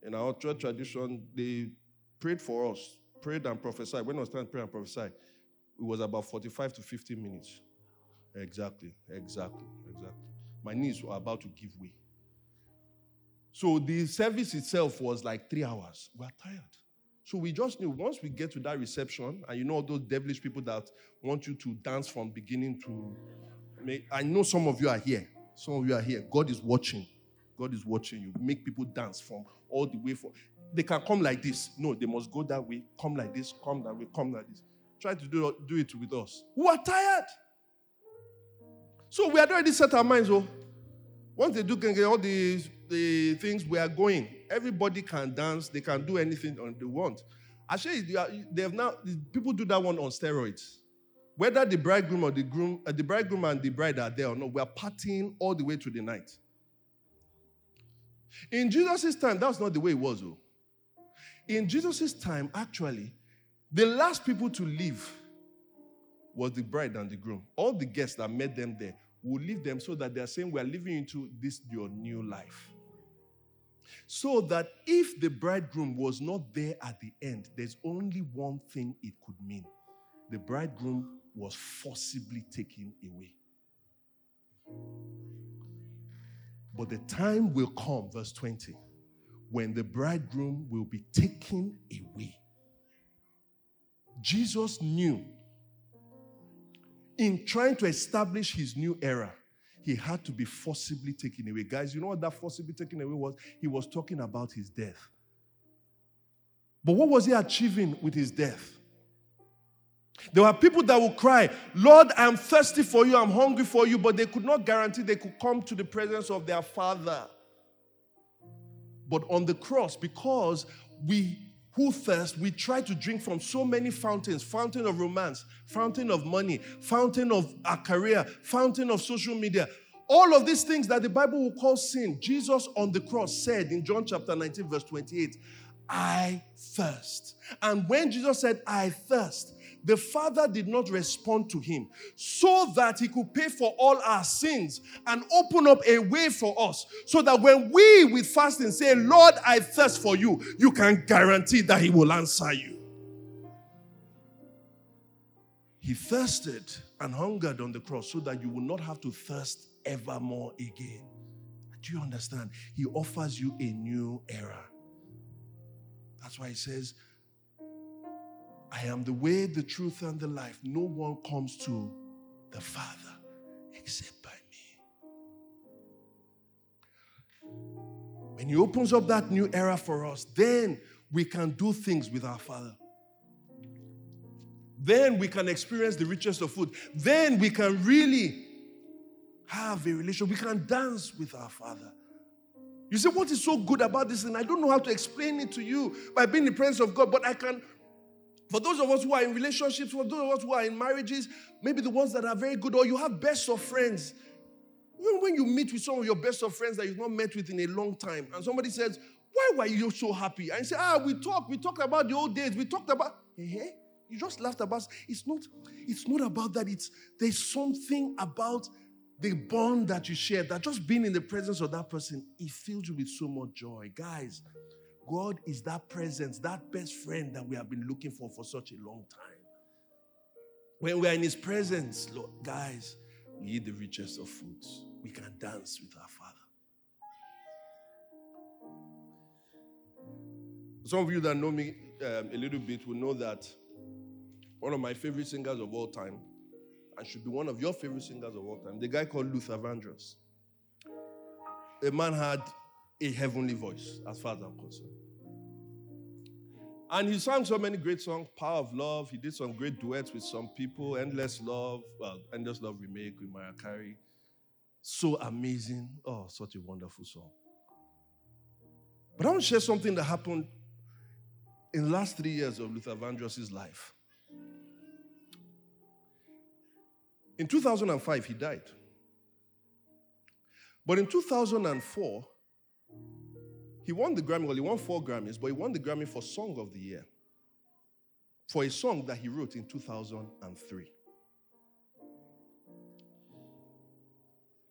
In our church tradition, they prayed for us, prayed and prophesied. When I was trying to pray and prophesy, it was about 45 to 50 minutes. Exactly, exactly, exactly. My knees were about to give way. So the service itself was like three hours. We are tired. So we just knew once we get to that reception, and you know those devilish people that want you to dance from beginning to make. I know some of you are here. Some of you are here. God is watching. God is watching you. Make people dance from all the way for. They can come like this. No, they must go that way. Come like this. Come that way. Come like this try to do, do it with us. We are tired. So we had already set our minds, oh, once they do get all these the things we are going, everybody can dance, they can do anything they want. Actually, they have now people do that one on steroids. Whether the bridegroom or the groom, uh, the bridegroom and the bride are there or not, we are partying all the way to the night. In Jesus' time, that's not the way it was, though. In Jesus' time, actually, the last people to leave was the bride and the groom. All the guests that met them there will leave them so that they are saying, We are living into this your new life. So that if the bridegroom was not there at the end, there's only one thing it could mean the bridegroom was forcibly taken away. But the time will come, verse 20, when the bridegroom will be taken away Jesus knew in trying to establish his new era, he had to be forcibly taken away. Guys, you know what that forcibly taken away was? He was talking about his death. But what was he achieving with his death? There were people that would cry, Lord, I'm thirsty for you, I'm hungry for you, but they could not guarantee they could come to the presence of their Father. But on the cross, because we who thirst, we try to drink from so many fountains fountain of romance, fountain of money, fountain of a career, fountain of social media. All of these things that the Bible will call sin, Jesus on the cross said in John chapter 19, verse 28, I thirst. And when Jesus said, I thirst, the Father did not respond to him so that he could pay for all our sins and open up a way for us so that when we with fasting say, Lord, I thirst for you, you can guarantee that he will answer you. He thirsted and hungered on the cross so that you will not have to thirst evermore again. Do you understand? He offers you a new era. That's why he says, I am the way, the truth, and the life. No one comes to the Father except by me. When He opens up that new era for us, then we can do things with our Father. Then we can experience the richest of food. Then we can really have a relationship. We can dance with our Father. You say, What is so good about this? And I don't know how to explain it to you by being the presence of God, but I can For those of us who are in relationships, for those of us who are in marriages, maybe the ones that are very good, or you have best of friends. Know, when you meet with some of your best of friends that you've not met with in a long time, and somebody says, Why were you so happy? And you say, Ah, we talked, we talked about the old days, we talked about, you just laughed about it's not, it's not about that. It's there's something about the bond that you share that just being in the presence of that person, it fills you with so much joy. Guys, God is that presence, that best friend that we have been looking for for such a long time. When we are in His presence, Lord, guys, we eat the richest of foods. We can dance with our Father. Some of you that know me um, a little bit will know that one of my favorite singers of all time, and should be one of your favorite singers of all time, the guy called Luther Vandross. A man had a heavenly voice, as far as I'm concerned. And he sang so many great songs Power of Love. He did some great duets with some people Endless Love, well, Endless Love Remake with Mariah Carey. So amazing. Oh, such a wonderful song. But I want to share something that happened in the last three years of Luther Vandross's life. In 2005, he died. But in 2004, he won the Grammy, well, he won four Grammys, but he won the Grammy for Song of the Year for a song that he wrote in 2003.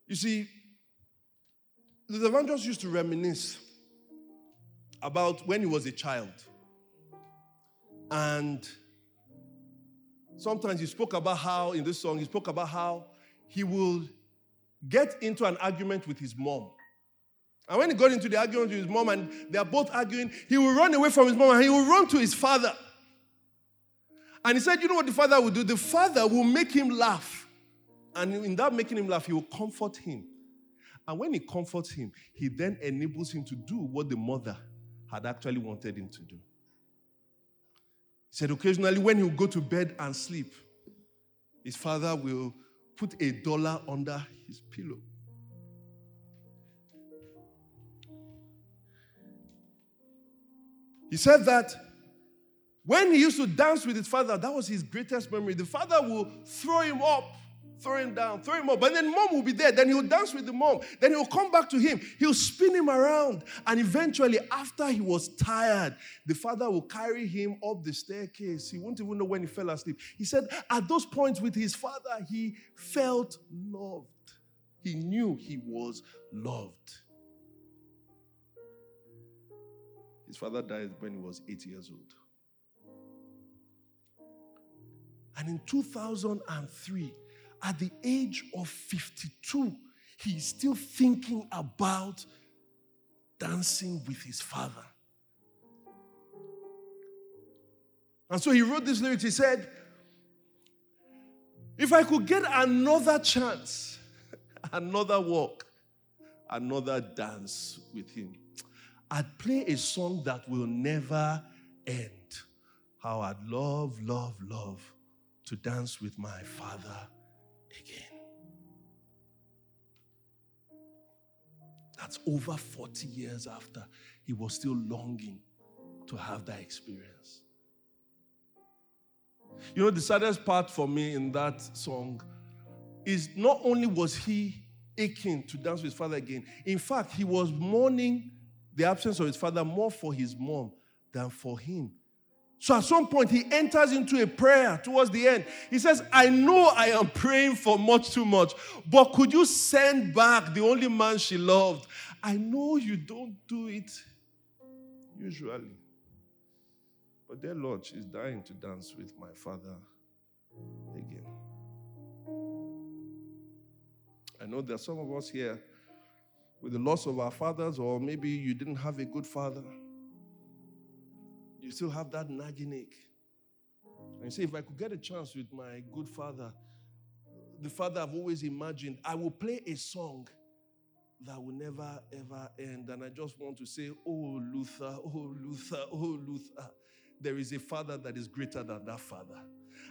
You see, the Vandross used to reminisce about when he was a child. And sometimes he spoke about how, in this song, he spoke about how he will get into an argument with his mom. And when he got into the argument with his mom and they are both arguing, he will run away from his mom and he will run to his father. And he said, You know what the father will do? The father will make him laugh. And in that making him laugh, he will comfort him. And when he comforts him, he then enables him to do what the mother had actually wanted him to do. He said, occasionally, when he will go to bed and sleep, his father will put a dollar under his pillow. He said that when he used to dance with his father, that was his greatest memory. The father will throw him up, throw him down, throw him up, but then mom will be there. Then he'll dance with the mom. Then he'll come back to him. He'll spin him around. And eventually, after he was tired, the father will carry him up the staircase. He won't even know when he fell asleep. He said, at those points with his father, he felt loved. He knew he was loved. His father died when he was eight years old. And in 2003, at the age of 52, he's still thinking about dancing with his father. And so he wrote this lyrics. He said, If I could get another chance, another walk, another dance with him, I'd play a song that will never end. How I'd love, love, love to dance with my father again. That's over 40 years after he was still longing to have that experience. You know, the saddest part for me in that song is not only was he aching to dance with his father again, in fact, he was mourning the absence of his father more for his mom than for him. So at some point, he enters into a prayer towards the end. He says, I know I am praying for much too much, but could you send back the only man she loved? I know you don't do it usually. But dear Lord, she's dying to dance with my father again. I know there are some of us here with the loss of our fathers, or maybe you didn't have a good father. You still have that nagging ache. And you say, if I could get a chance with my good father, the father I've always imagined, I will play a song that will never ever end. And I just want to say, Oh, Luther, oh, Luther, oh, Luther, there is a father that is greater than that father.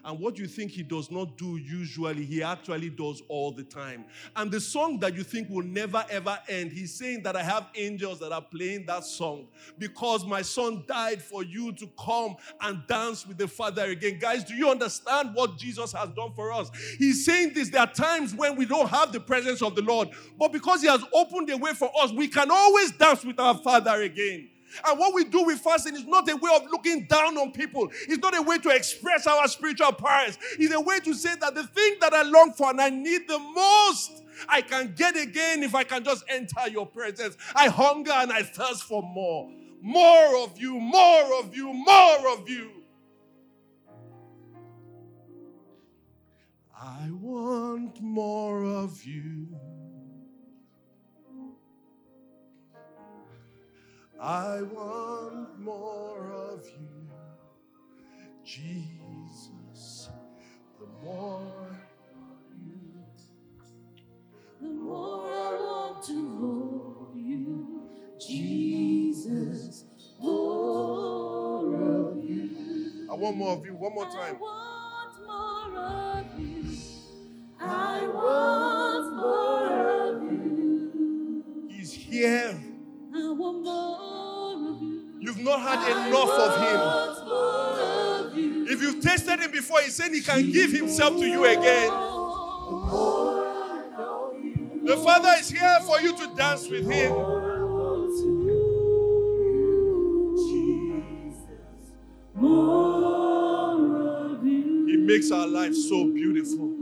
And what you think he does not do usually, he actually does all the time. And the song that you think will never ever end, he's saying that I have angels that are playing that song because my son died for you to come and dance with the Father again. Guys, do you understand what Jesus has done for us? He's saying this. There are times when we don't have the presence of the Lord, but because he has opened the way for us, we can always dance with our Father again. And what we do with fasting is not a way of looking down on people. It's not a way to express our spiritual prowess. It's a way to say that the thing that I long for and I need the most, I can get again if I can just enter your presence. I hunger and I thirst for more. More of you, more of you, more of you. I want more of you. I want more of you, Jesus. The more you, The more I want to know you, Jesus, more of you. I want more of you. One more I time. want more of you. I want more of you. He's here. You've not had I enough of him. more of you. If you've tasted him before, he said he can give himself to you again. The Father is here for you to dance with him. He makes our life so beautiful.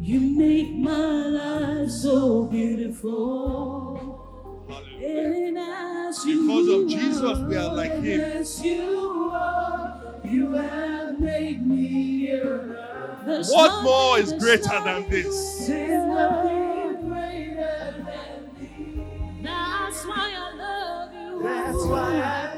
You make my life so beautiful. Because of Jesus, we are like him. Yes, you are. You have made me There's What more is greater than this? There's nothing greater than thee. That's why I love you. That's why I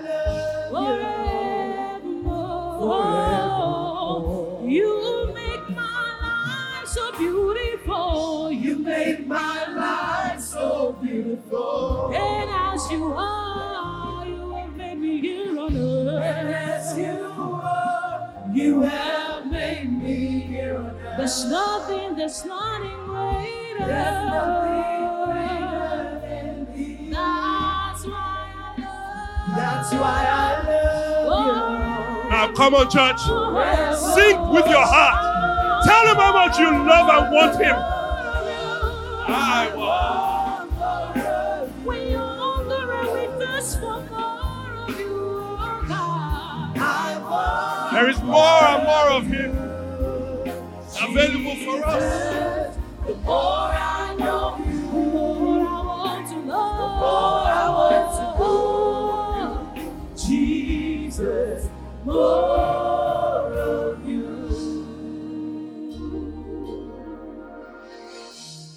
you have made me here on earth. There's nothing, there's nothing greater. There's nothing greater than thee. That's why I love. That's why I love you. Now, come on, church. Sing with your heart. Tell him how much you love and want him. I want. More and more of him available for us. the more I know you, the more I want to know. The more I want to know Jesus, more of you.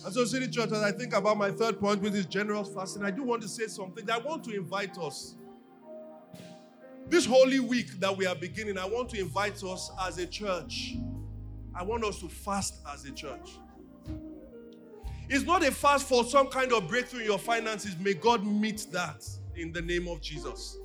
And so, City Church, as I think about my third point, which is generous fasting, I do want to say something. I want to invite us. This holy week that we are beginning, I want to invite us as a church. I want us to fast as a church. It's not a fast for some kind of breakthrough in your finances. May God meet that in the name of Jesus.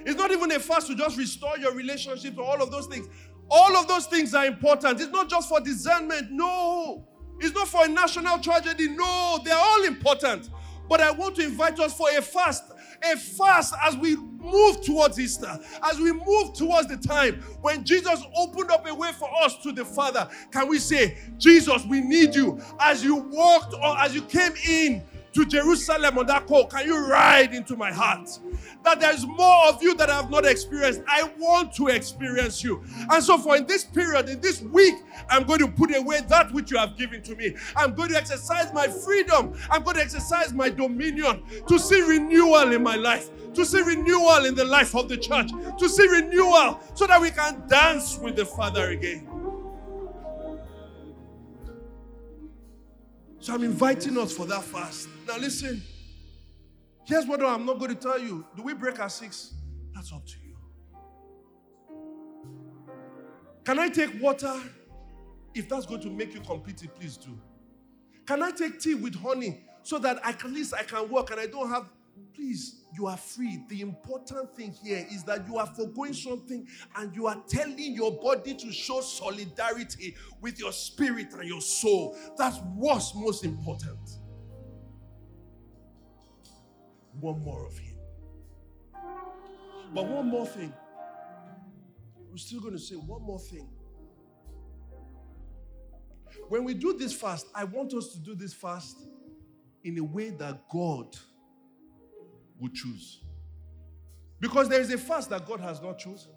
It's not even a fast to just restore your relationships or all of those things. All of those things are important. It's not just for discernment. No. It's not for a national tragedy. No. They are all important. But I want to invite us for a fast. A fast as we move towards Easter, as we move towards the time when Jesus opened up a way for us to the Father. Can we say, Jesus, we need you? As you walked or as you came in to Jerusalem on that call, can you ride into my heart? That there's more of you that I have not experienced. I want to experience you. And so, for in this period, in this week, I'm going to put away that which you have given to me. I'm going to exercise my freedom. I'm going to exercise my dominion to see renewal in my life, to see renewal in the life of the church, to see renewal so that we can dance with the Father again. So, I'm inviting us for that fast. Now, listen. Here's what I'm not going to tell you. Do we break at six? That's up to you. Can I take water? If that's going to make you complete please do. Can I take tea with honey so that at least I can work and I don't have please, you are free. The important thing here is that you are foregoing something and you are telling your body to show solidarity with your spirit and your soul. That's what's most important. One more of Him. But one more thing. We're still going to say one more thing. When we do this fast, I want us to do this fast in a way that God would choose. Because there is a fast that God has not chosen.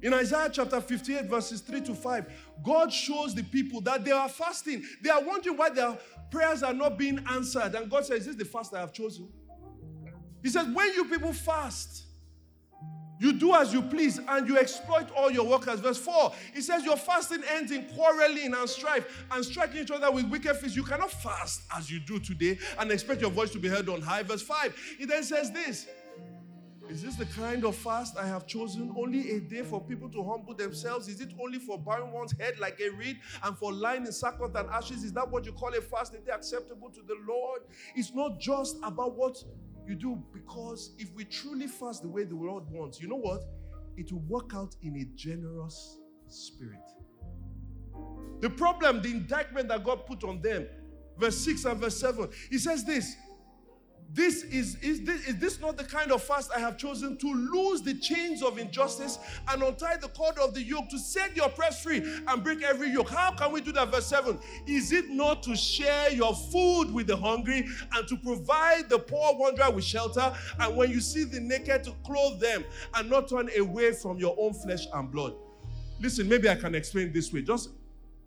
In Isaiah chapter 58, verses 3 to 5, God shows the people that they are fasting. They are wondering why their prayers are not being answered. And God says, Is this the fast I have chosen? He says, When you people fast, you do as you please and you exploit all your workers. Verse 4, it says, Your fasting ends in quarreling and strife and striking each other with wicked fists. You cannot fast as you do today and expect your voice to be heard on high. Verse 5, it then says this Is this the kind of fast I have chosen? Only a day for people to humble themselves? Is it only for bowing one's head like a reed and for lying in sackcloth and ashes? Is that what you call a fast? Is it acceptable to the Lord? It's not just about what you do because if we truly fast the way the world wants, you know what? It will work out in a generous spirit. The problem, the indictment that God put on them, verse 6 and verse 7, he says this this is, is this, is this not the kind of fast I have chosen to lose the chains of injustice and untie the cord of the yoke, to set your oppressed free and break every yoke? How can we do that? Verse 7 Is it not to share your food with the hungry and to provide the poor wanderer with shelter? And when you see the naked, to clothe them and not turn away from your own flesh and blood? Listen, maybe I can explain this way. Just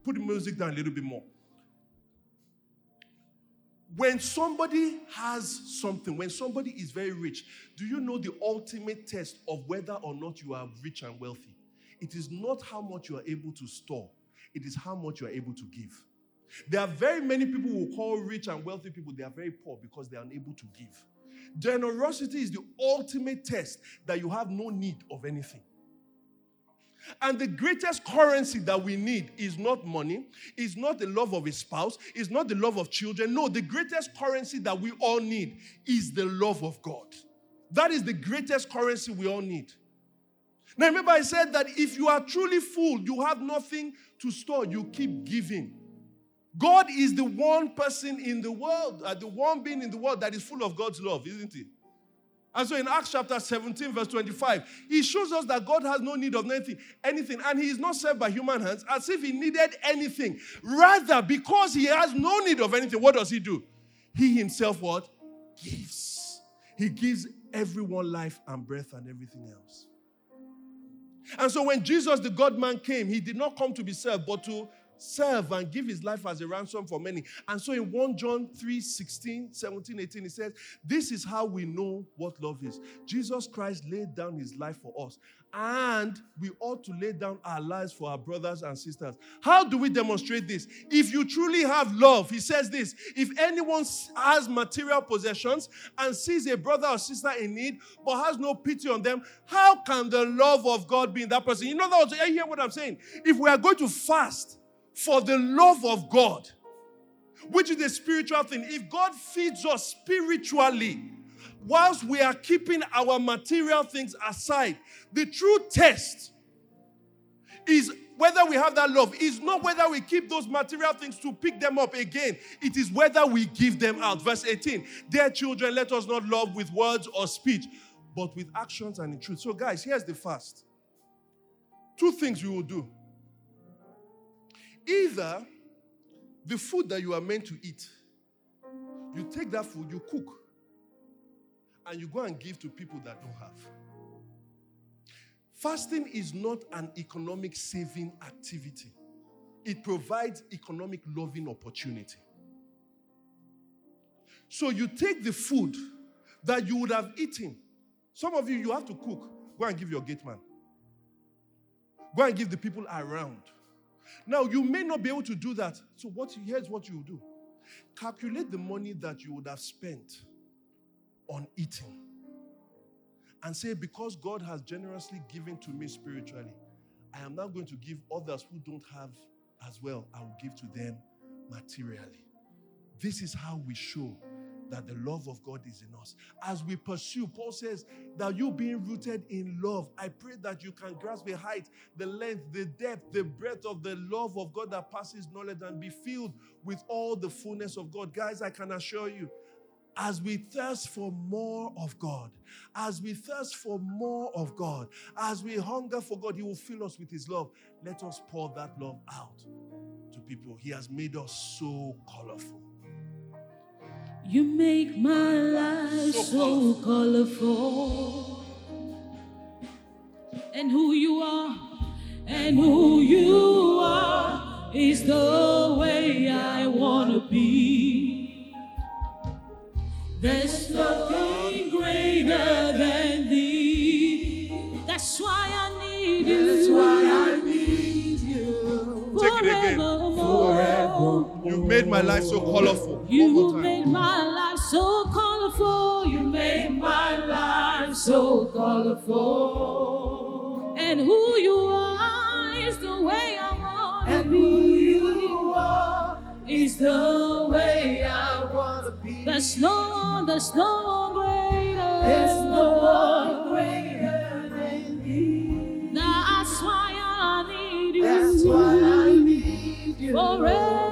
put the music down a little bit more when somebody has something, when somebody is very rich, do you know the ultimate test of whether or not you are rich and wealthy? It is not how much you are able to store, it is how much you are able to give. There are very many people who call rich and wealthy people, they are very poor because they are unable to give. Generosity is the ultimate test that you have no need of anything. And the greatest currency that we need is not money, is not the love of a spouse, is not the love of children. No, the greatest currency that we all need is the love of God. That is the greatest currency we all need. Now, remember, I said that if you are truly full, you have nothing to store, you keep giving. God is the one person in the world, uh, the one being in the world that is full of God's love, isn't he? And so in Acts chapter 17, verse 25, he shows us that God has no need of anything, anything, and he is not served by human hands as if he needed anything. Rather, because he has no need of anything, what does he do? He himself what? Gives. He gives everyone life and breath and everything else. And so when Jesus, the God man, came, he did not come to be served, but to serve and give his life as a ransom for many. And so in 1 John 3 16, 17, 18, he says, This is how we know what love is. Jesus Christ laid down his life for us, and we ought to lay down our lives for our brothers and sisters. How do we demonstrate this? If you truly have love, he says this if anyone has material possessions and sees a brother or sister in need but has no pity on them, how can the love of God be in that person? You know, that you hear what I'm saying? If we are going to fast, for the love of God, which is a spiritual thing. If God feeds us spiritually, whilst we are keeping our material things aside, the true test is whether we have that love is not whether we keep those material things to pick them up again. It is whether we give them out. Verse 18 Dear children, let us not love with words or speech, but with actions and in truth. So, guys, here's the fast. Two things we will do. Either the food that you are meant to eat, you take that food, you cook, and you go and give to people that don't have. Fasting is not an economic saving activity, it provides economic loving opportunity. So you take the food that you would have eaten. Some of you, you have to cook. Go and give your gate man. Go and give the people around. Now, you may not be able to do that. So, what here's what you do calculate the money that you would have spent on eating and say, Because God has generously given to me spiritually, I am now going to give others who don't have as well, I will give to them materially. This is how we show that the love of God is in us. As we pursue, Paul says that you being rooted in love, I pray that you can grasp the height, the length, the depth, the breadth of the love of God that passes knowledge and be filled with all the fullness of God. Guys, I can assure you, as we thirst for more of God, as we thirst for more of God, as we hunger for God, He will fill us with His love. Let us pour that love out to people. He has made us so colorful. You make my life So colorful. And who you are, and who you are, is the way I want to be. There's nothing greater than thee. That's why I need you. Made my life so colorful. You made my life so colorful. You made my life so colorful. And who you are is the way I want to be. Who you are is the way I want to be. There's no one, there's no one greater. There's no one greater than thee. That's why I need you. That's why I need you. Forevermore.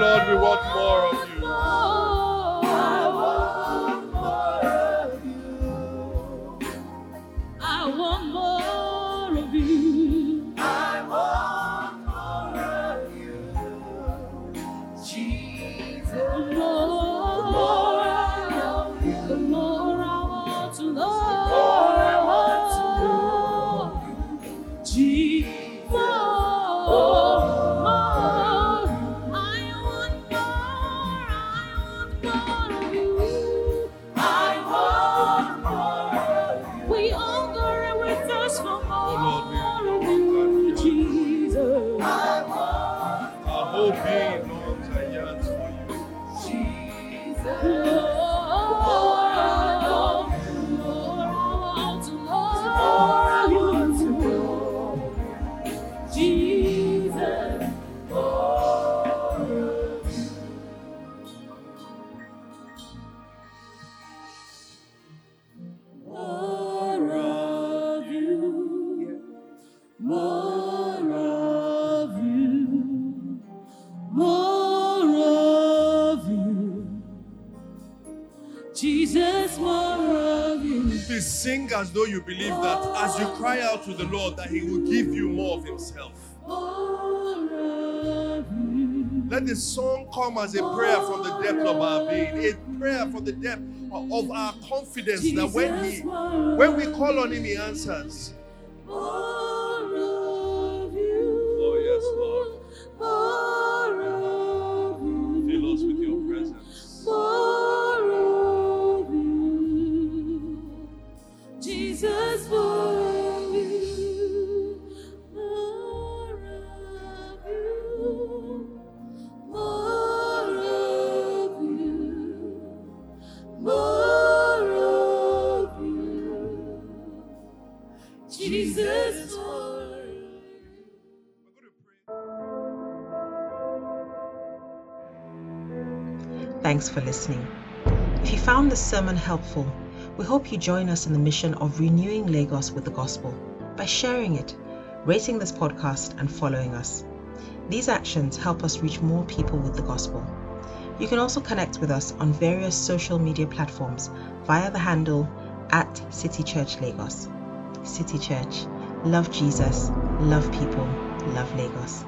Lord, we want more of as though you believe that as you cry out to the Lord, that He will give you more of Himself. Let the song come as a prayer from the depth of our being, a prayer from the depth of our confidence that when He, when we call on Him, He answers. Thanks for listening. If you found this sermon helpful, we hope you join us in the mission of renewing Lagos with the gospel by sharing it, rating this podcast, and following us. These actions help us reach more people with the gospel. You can also connect with us on various social media platforms via the handle at City Church Lagos. City Church, love Jesus, love people, love Lagos.